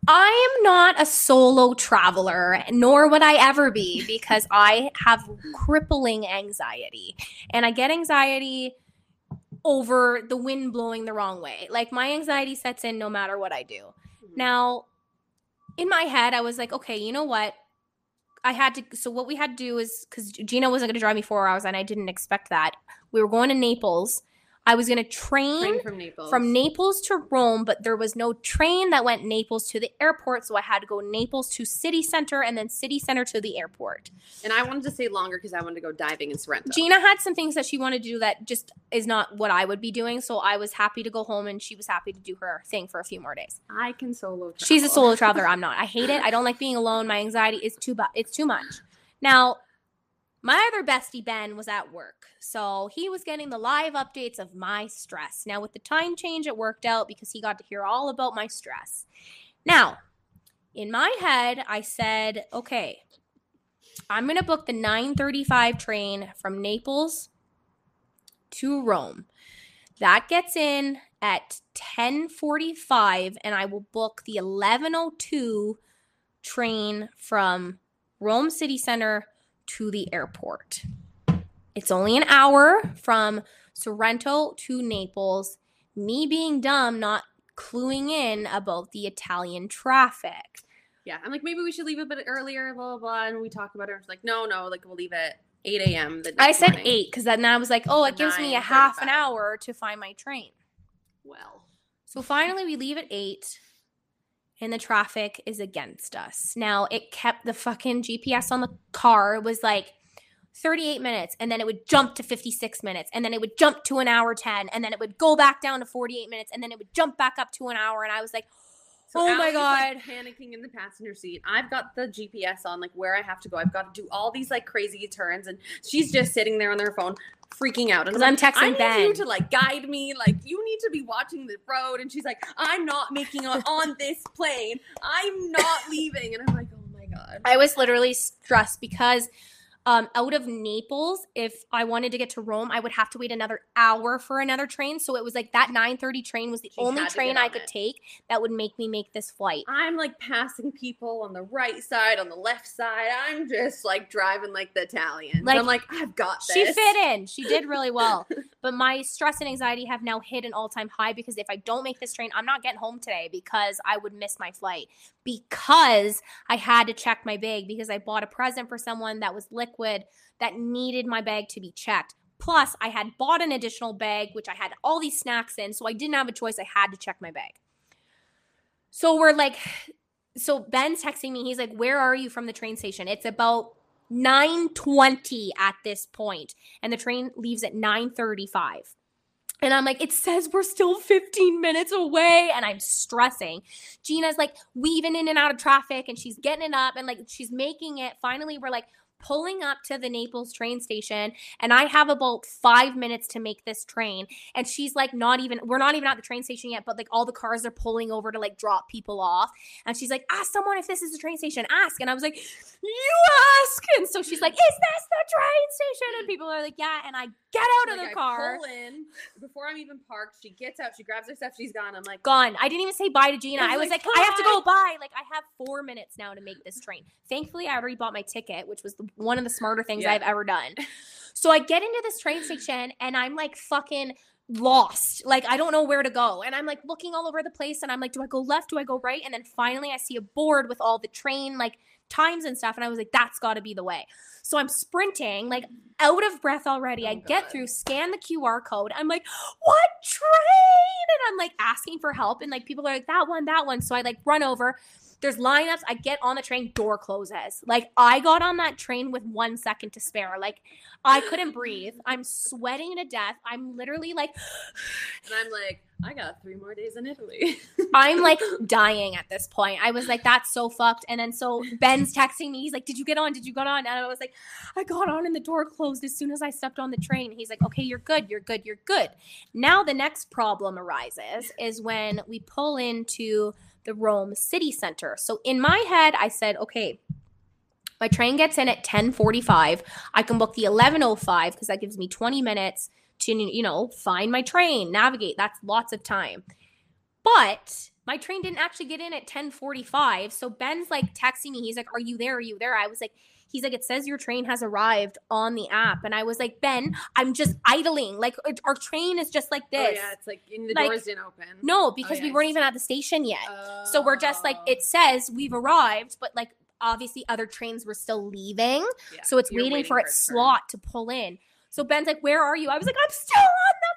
I am not a solo traveler, nor would I ever be, because I have crippling anxiety. And I get anxiety over the wind blowing the wrong way. Like my anxiety sets in no matter what I do. Mm-hmm. Now, in my head, I was like, okay, you know what? I had to. So what we had to do is because Gina wasn't going to drive me four hours, and I didn't expect that. We were going to Naples. I was going to train, Train from Naples. from Naples to Rome, but there was no train that went Naples to the airport, so I had to go Naples to city center and then city center to the airport. and I wanted to stay longer because I wanted to go diving in Sorrento. Gina had some things that she wanted to do that just is not what I would be doing, so I was happy to go home and she was happy to do her thing for a few more days. I can solo. Travel. She's a solo traveler. I'm not. I hate it. I don't like being alone. My anxiety is too bu- it's too much. Now, my other bestie Ben was at work. So he was getting the live updates of my stress. Now, with the time change, it worked out because he got to hear all about my stress. Now, in my head, I said, okay, I'm going to book the 935 train from Naples to Rome. That gets in at 1045 and I will book the 1102 train from Rome City Center to the airport. It's only an hour from Sorrento to Naples. Me being dumb, not cluing in about the Italian traffic. Yeah, I'm like maybe we should leave a bit earlier, blah blah blah, and we talk about it. It's like no, no, like we'll leave at 8 a.m. The I said morning. eight because then I was like, oh, it gives me a half an hour to find my train. Well, So finally, we leave at eight, and the traffic is against us. Now, it kept the fucking GPS on the car It was like 38 minutes, and then it would jump to 56 minutes, and then it would jump to an hour 10, and then it would go back down to 48 minutes, and then it would jump back up to an hour. And I was like, so oh my Allie's, like, God. panicking in the passenger seat. I've got the GPS on, like where I have to go. I've got to do all these like crazy turns, and she's just sitting there on their phone, freaking out. And I'm, like, texting I need Ben. you to like guide me. Like you need to be watching the road. And she's like, I'm not making it <laughs> on this plane. I'm not leaving. And I'm like, oh my god. I was literally stressed because Um, out of Naples, if I wanted to get to Rome, I would have to wait another hour for another train. So it was like that 9:30 train was the only train get I could it. take that would make me make this flight. I'm like passing people on the right side, on the left side. I'm just like driving like the Italians. Like, I'm like, I've got this. She fit in. She did really well. <laughs> but my stress and anxiety have now hit an all time high because if I don't make this train, I'm not getting home today because I would miss my flight. Because I had to check my bag because I bought a present for someone that was liquid that needed my bag to be checked. Plus, I had bought an additional bag, which I had all these snacks in. So I didn't have a choice. I had to check my bag. So we're like, <sighs> so Ben's texting me. He's like, Where are you from the train station? It's about 920 at this point and the train leaves at 935 and i'm like it says we're still 15 minutes away and i'm stressing gina's like weaving in and out of traffic and she's getting it up and like she's making it finally we're like pulling up to the naples train station and i have about five minutes to make this train. And she's like not even we're not even at the train station yet but like all the cars are pulling over to like drop people off. And she's like ask someone if this is the train station. Ask. And i was like you ask. And so she's like is this the train station? And people are like yeah. And i get out of the I car. pull in. Before I'm even parked. She gets out. She grabs her stuff. She's gone. I'm like, gone. I didn't even say bye to gina. I was i was like, like, i have to go. Bye. Like i have four minutes now to make this train. Thankfully i already bought my ticket which was the, one of the smarter things Yeah. i've ever done. So i get into this train station and i'm like fucking lost. Like i don't know where to go. And i'm like looking all over the place and i'm like do i go left? Do i go right? And then finally i see a board with all the train like times and stuff. And i was like that's got to be the way. So i'm sprinting like out of breath already. Oh, I Oh, get through scan the qr code. I'm like what train? And i'm like asking for help. And like people are like that one that one. So i like run over there's lineups i get on the train door closes like i got on that train with one second to spare like i couldn't breathe <laughs> i'm sweating to death i'm literally like and I'm like, I got three more days in Italy. <laughs> I'm like dying at this point. I was like, that's so fucked. And then so Ben's texting me. He's like, Did you get on? Did you get on? And I was like, I got on and the door closed as soon as I stepped on the train. He's like, Okay, you're good. You're good. You're good. Now the next problem arises is when we pull into the Rome city center. So in my head, I said, Okay, my train gets in at 1045. I can book the 1105 because that gives me 20 minutes to, you know, find my train, navigate. That's lots of time. But my train didn't actually get in at 1045. So Ben's like texting me. He's like, Are you there? Are you there? I was like, He's like, It says your train has arrived on the app. And I was like, Ben, I'm just idling. Like, our- train is just like Oh, this. yeah, it's like the Like, doors didn't open. No, oh, because Oh, we weren't even at the station yet. So we're just like, it oh. says we've arrived, but like obviously other trains were still leaving. Yeah, So it's you're waiting, for its slot to pull in. So Ben's like, Where are you? I was like, I'm still on the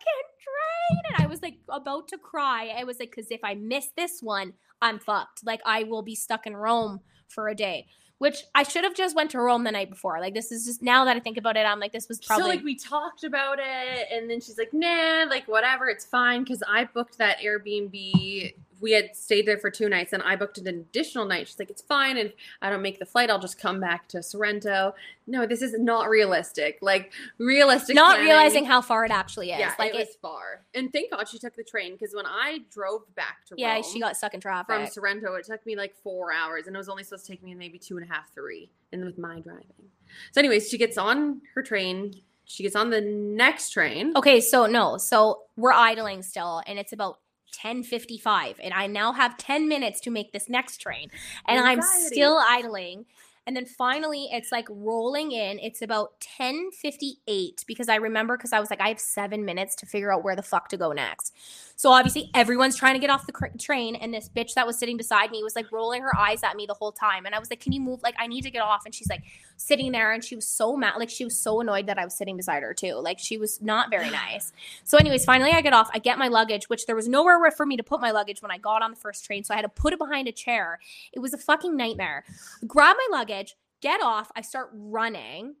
fucking train. And I was like about to cry. I was like, Because if I miss this one, I'm fucked. Like I will be stuck in Rome for a day. Which I should have just went to Rome the night before. Like this is just now that I think about it, I'm like, this was probably So like we talked about it, and then she's like, "Nah, like whatever, it's fine." Because I booked that Airbnb. We had stayed there for two nights, and I booked an additional night. She's like, "It's fine, and if I don't make the flight, I'll just come back to Sorrento." No, this is not realistic. Like realistic. not planning- realizing how far it actually is. Yeah, like it was far. And thank God she took the train because when I drove back to yeah, Rome she got stuck in traffic. from Sorrento, it took me like four hours, and it was only supposed to take me maybe two and a half, three, and with my driving. So, anyways, she gets on her train. She gets on the next train. Okay, so no, so we're idling still, and it's about 10:55, and I now have 10 minutes to make this next train, and I'm still idling. And then finally, it's like rolling in. It's about 10:58 because I remember because I was like, I have seven minutes to figure out where the fuck to go next. So obviously, everyone's trying to get off the cr- train, and this bitch that was sitting beside me was like rolling her eyes at me the whole time. And I was like, Can you move? Like, I need to get off. And she's like sitting there, and she was so mad. Like, she was so annoyed that I was sitting beside her too. Like, she was not very <sighs> nice. So, anyways, finally I get off. I get my luggage, which there was nowhere for me to put my luggage when I got on the first train. So I had to put it behind a chair. It was a fucking nightmare. Grab my luggage, get off. I start running.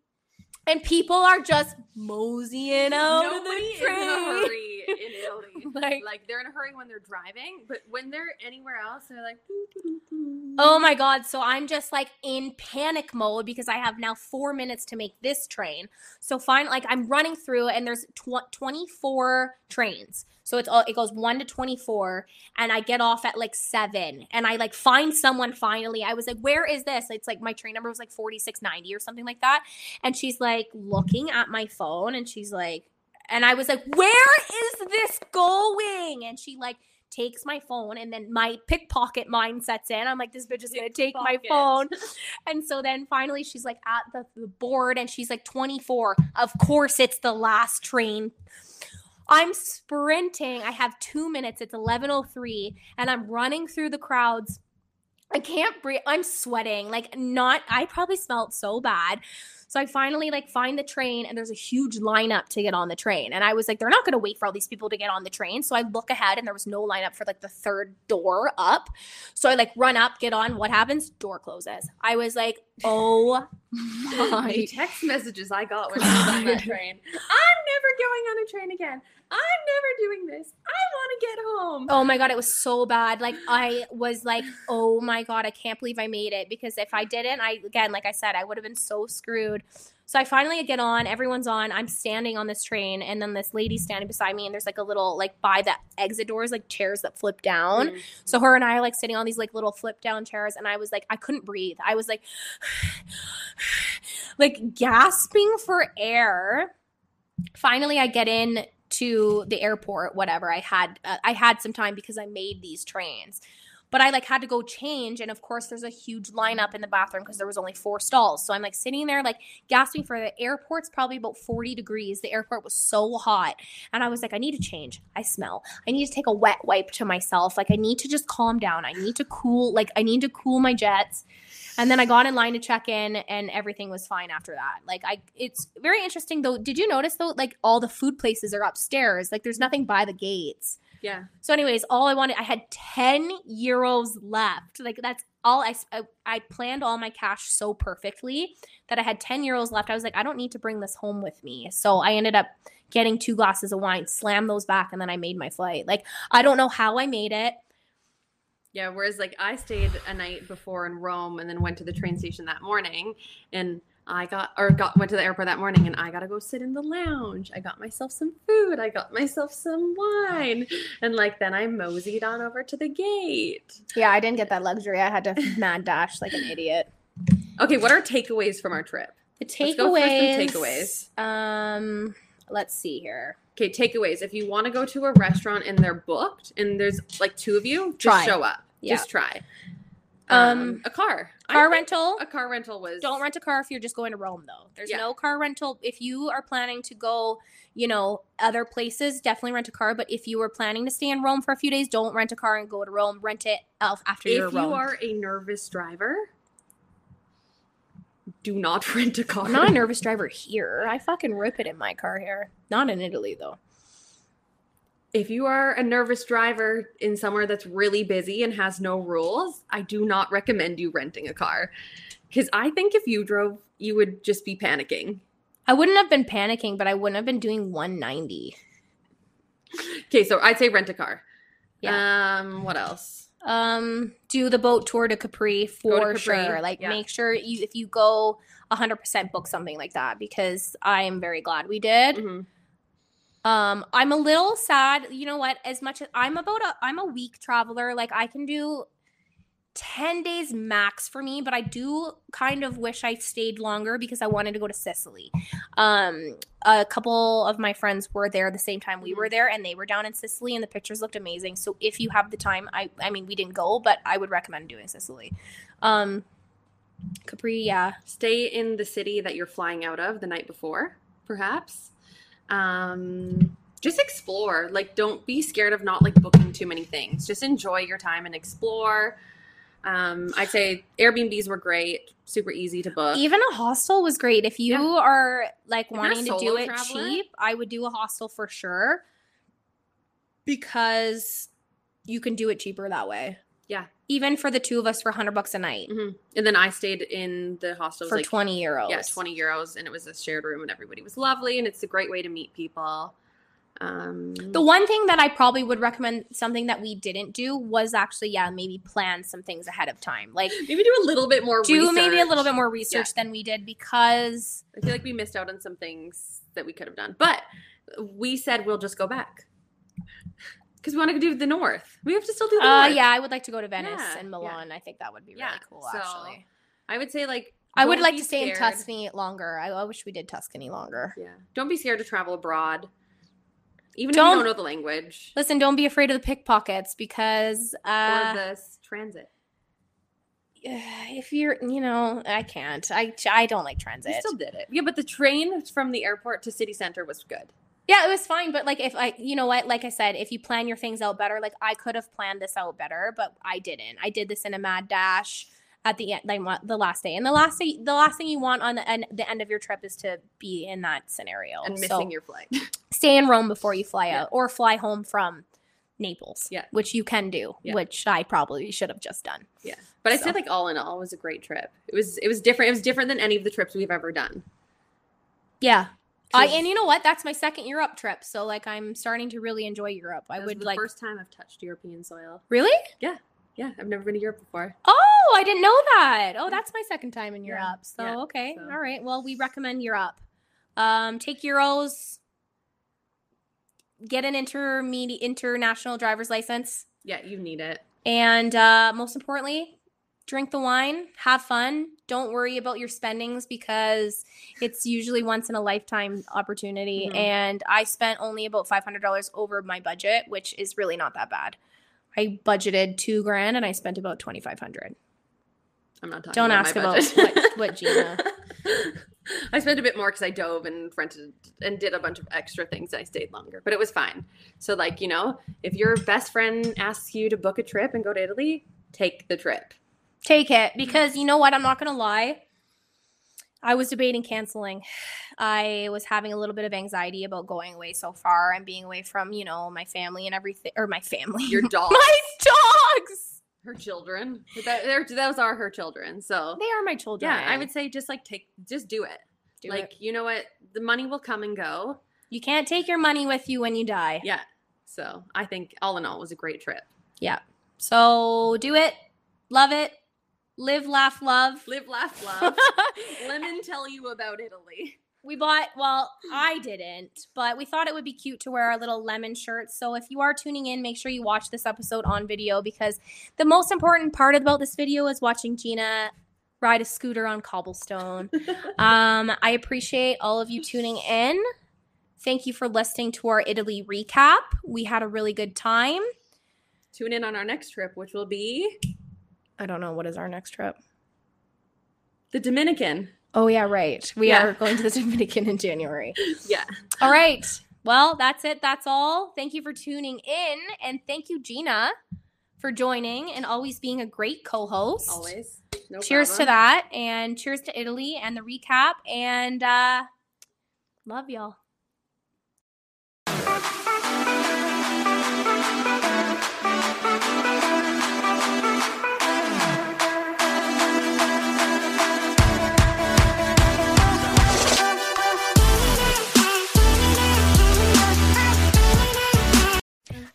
And people are just moseying out Nobody of the is in a hurry in <laughs> Italy. Like- like, they're in a hurry when they're driving, but when they're anywhere else, they're like. doo, doo, doo, doo. Oh my god, so I'm just like in panic mode because I have now 4 minutes to make this train. So fine like I'm running through and there's tw- 24 trains. So it's all it goes 1 to 24 and I get off at like 7 and I like find someone finally. I was like, "Where is this?" It's like my train number was like 4690 or something like that. And she's like looking at my phone and she's like and I was like, "Where is this going?" And she like takes my phone and then my pickpocket mind sets in. I'm like, this bitch is gonna take my phone. <laughs> And so then finally she's like at the, the board and she's like 24. Of course it's the last train. I'm sprinting. I have two minutes. It's 11:03, and I'm running through the crowds. I can't breathe. I'm sweating. Like not. I probably smelled so bad. So I finally like find the train, and there's a huge lineup to get on the train. And I was like, they're not going to wait for all these people to get on the train. So I look ahead, and there was no lineup for like the third door up. So I like run up, get on. What happens? Door closes. I was like, oh <laughs> The my text messages I got when I was on that train. I'm never going on a train again. I'm never doing this. I want to get home. Oh my god, it was so bad. Like I was like, oh my god, I can't believe I made it because if I didn't, I again, like I said, I would have been so screwed. So I finally get on, everyone's on, I'm standing on this train, and then this lady's standing beside me, and there's like a little like by the exit doors, like chairs that flip down. Mm. So her and I are like sitting on these like little flip down chairs, and I was like, I couldn't breathe. I was like, <sighs> like gasping for air. Finally, I get in to the airport. Whatever I had, uh, I had some time because I made these trains. But I like had to go change, and of course, there's a huge lineup in the bathroom because there was only four stalls. So I'm like sitting there, like gasping for the airport's probably about 40 degrees. The airport was so hot, and I was like, I need to change. I smell. I need to take a wet wipe to myself. Like I need to just calm down. I need to cool. Like I need to cool my jets. And then I got in line to check in, and everything was fine after that. Like I, it's very interesting though. Did you notice though? Like all the food places are upstairs. Like there's nothing by the gates. Yeah. So, anyways, all I wanted, I had 10 euros left. Like, that's all I, I, I planned all my cash so perfectly that I had 10 euros left. I was like, I don't need to bring this home with me. So, I ended up getting two glasses of wine, slammed those back, and then I made my flight. Like, I don't know how I made it. Yeah, whereas like I stayed a night before in Rome and then went to the train station that morning and I got or got went to the airport that morning and I got to go sit in the lounge. I got myself some food, I got myself some wine and like then I moseyed on over to the gate. Yeah, I didn't get that luxury. I had to <laughs> mad dash like an idiot. Okay, what are takeaways from our trip? The Let's go for some takeaways. takeaways. Um, let's see here. Okay, takeaways. If you want to go to a restaurant and they're booked and there's like two of you, just Try. show up. Yeah. Just try. Um, Um, a car. Car rental. A car rental was Don't rent a car if you're just going to Rome, though. There's Yeah. no car rental. If you are planning to go, you know, other places, definitely rent a car. But if you were planning to stay in Rome for a few days, don't rent a car and go to Rome. Rent it af- after you're If Rome. you are a nervous driver, do not <laughs> rent a car. I'm not a nervous driver here. I fucking rip it in my car here. Not in Italy, though. if you are a nervous driver in somewhere that's really busy and has no rules, I do not recommend you renting a car. Because I think if you drove, you would just be panicking. I wouldn't have been panicking, but I wouldn't have been doing 190. Okay, so I'd say rent a car. Yeah. Um, what else? Um, do the boat tour to Capri for Capri, sure. Like, yeah. make sure you if you go 100% book something like that because I am very glad we did. Mhm. Um, I'm a little sad. You know what? As much as I'm about a, I'm a week traveler. Like I can do ten days max for me, but I do kind of wish I stayed longer because I wanted to go to Sicily. Um, a couple of my friends were there the same time we were there, and they were down in Sicily, and the pictures looked amazing. So if you have the time, I, I mean, we didn't go, but I would recommend doing Sicily. Um, Capri, yeah, Stay in the city that you're flying out of the night before, perhaps. Um, just explore. Like, don't be scared of not like booking too many things. Just enjoy your time and explore. Um, I'd say Airbnbs were great, super easy to book. Even a hostel was great. If you Yeah. are like you're wanting to do it traveler- cheap, I would do a hostel for sure because you can do it cheaper that way. Yeah. Even for the two of us for 100 bucks a night Mhm. And then I stayed in the hostel. For like 20 euros. yeah, twenty euros, and it was a shared room, and everybody was lovely, and it's a great way to meet people. Um, The one thing that I probably would recommend, something that we didn't do, was actually yeah maybe plan some things ahead of time. Like <laughs> maybe do a little bit more. do maybe a little bit more research than we did because I feel like we missed out on some things that we could have done, but we said we'll just go back because we want to do the north. We have to still do the uh north. yeah I would like to go to Venice Yeah, and yeah. Milan. I think that would be really Yeah, cool so actually. I would say like I would like to stay in. Tuscany longer. I, I wish we did Tuscany longer. Yeah, don't be scared to travel abroad, even if Don't- you don't know the language Listen, don't be afraid of the pickpockets because or uh, the s- transit. <sighs> if you're, you know, I can't. I I don't like transit. We still did it. Yeah, but the train from the airport to city center was good. Yeah, it was fine, but like if I, you know what, like I said, if you plan your things out better, like I could have planned this out better, but I didn't. I did this in a mad dash at the end, like the last day, and the last day, the last thing you want on the end, the end of your trip is to be in that scenario and So missing your flight. <laughs> stay in Rome before you fly Yeah. out, or fly home from Naples. Yeah. which you can do, Yeah. which I probably should have just done. yeah, but I So. say like all in all, it was a great trip. It was it was different. It was different than any of the trips we've ever done. Yeah. I, and you know what? That's my second Europe trip, so like I'm starting to really enjoy Europe. I would the like first time I've touched European soil. really. Yeah, yeah, I've never been to Europe before. Oh, I didn't know that. Oh, that's my second time in Yeah, Europe. So yeah, okay, so. all right. Well, we recommend Europe. Um, take Euros. Get an intermediate international driver's license, Yeah, you need it. and uh, most importantly, drink the wine, have fun. Don't worry about your spendings because it's usually once in a lifetime opportunity. Mhm. And I spent only about five hundred dollars over my budget, which is really not that bad. I budgeted two grand and I spent about twenty five hundred. I'm not talking. Don't about ask my about what- what Gina- <laughs> <laughs> I spent a bit more because I dove and rented and did a bunch of extra things. And I stayed longer, but it was fine. So, like you know, if your best friend asks you to book a trip and go to Italy, take the trip. Take it because mm-hmm. you know what? I'm not going to lie. I was debating canceling. I was having a little bit of anxiety about going away so far and being away from, you know, my family and everything, or my family. Your <laughs> dog, my dogs. her children. That, those are her children. So They are my children. yeah, I would say just like take, just do it. Do like it. you know what, the money will come and go. You can't take your money with you when you die. Yeah. So I think all in all, it was a great trip. Yeah. So do it. Love it. Live, laugh, love. Live, laugh, <laughs> love. Let me <laughs> tell you about Italy. we bought well i didn't but we thought it would be cute to wear our little lemon shirts so if you are tuning in make sure you watch this episode on video because the most important part about this video is watching gina ride a scooter on cobblestone <laughs> um, i appreciate all of you tuning in thank you for listening to our italy recap we had a really good time Tune in on our next trip, which will be i don't know what is our next trip the Dominican. oh yeah right we Yeah. are going to the <laughs> dominican in january Yeah. All right. Well, that's it. That's all. Thank you for tuning in. And thank you, Gina, for joining and always being a great co host. Always. No cheers to that. And cheers to Italy and the recap. And uh, love y'all.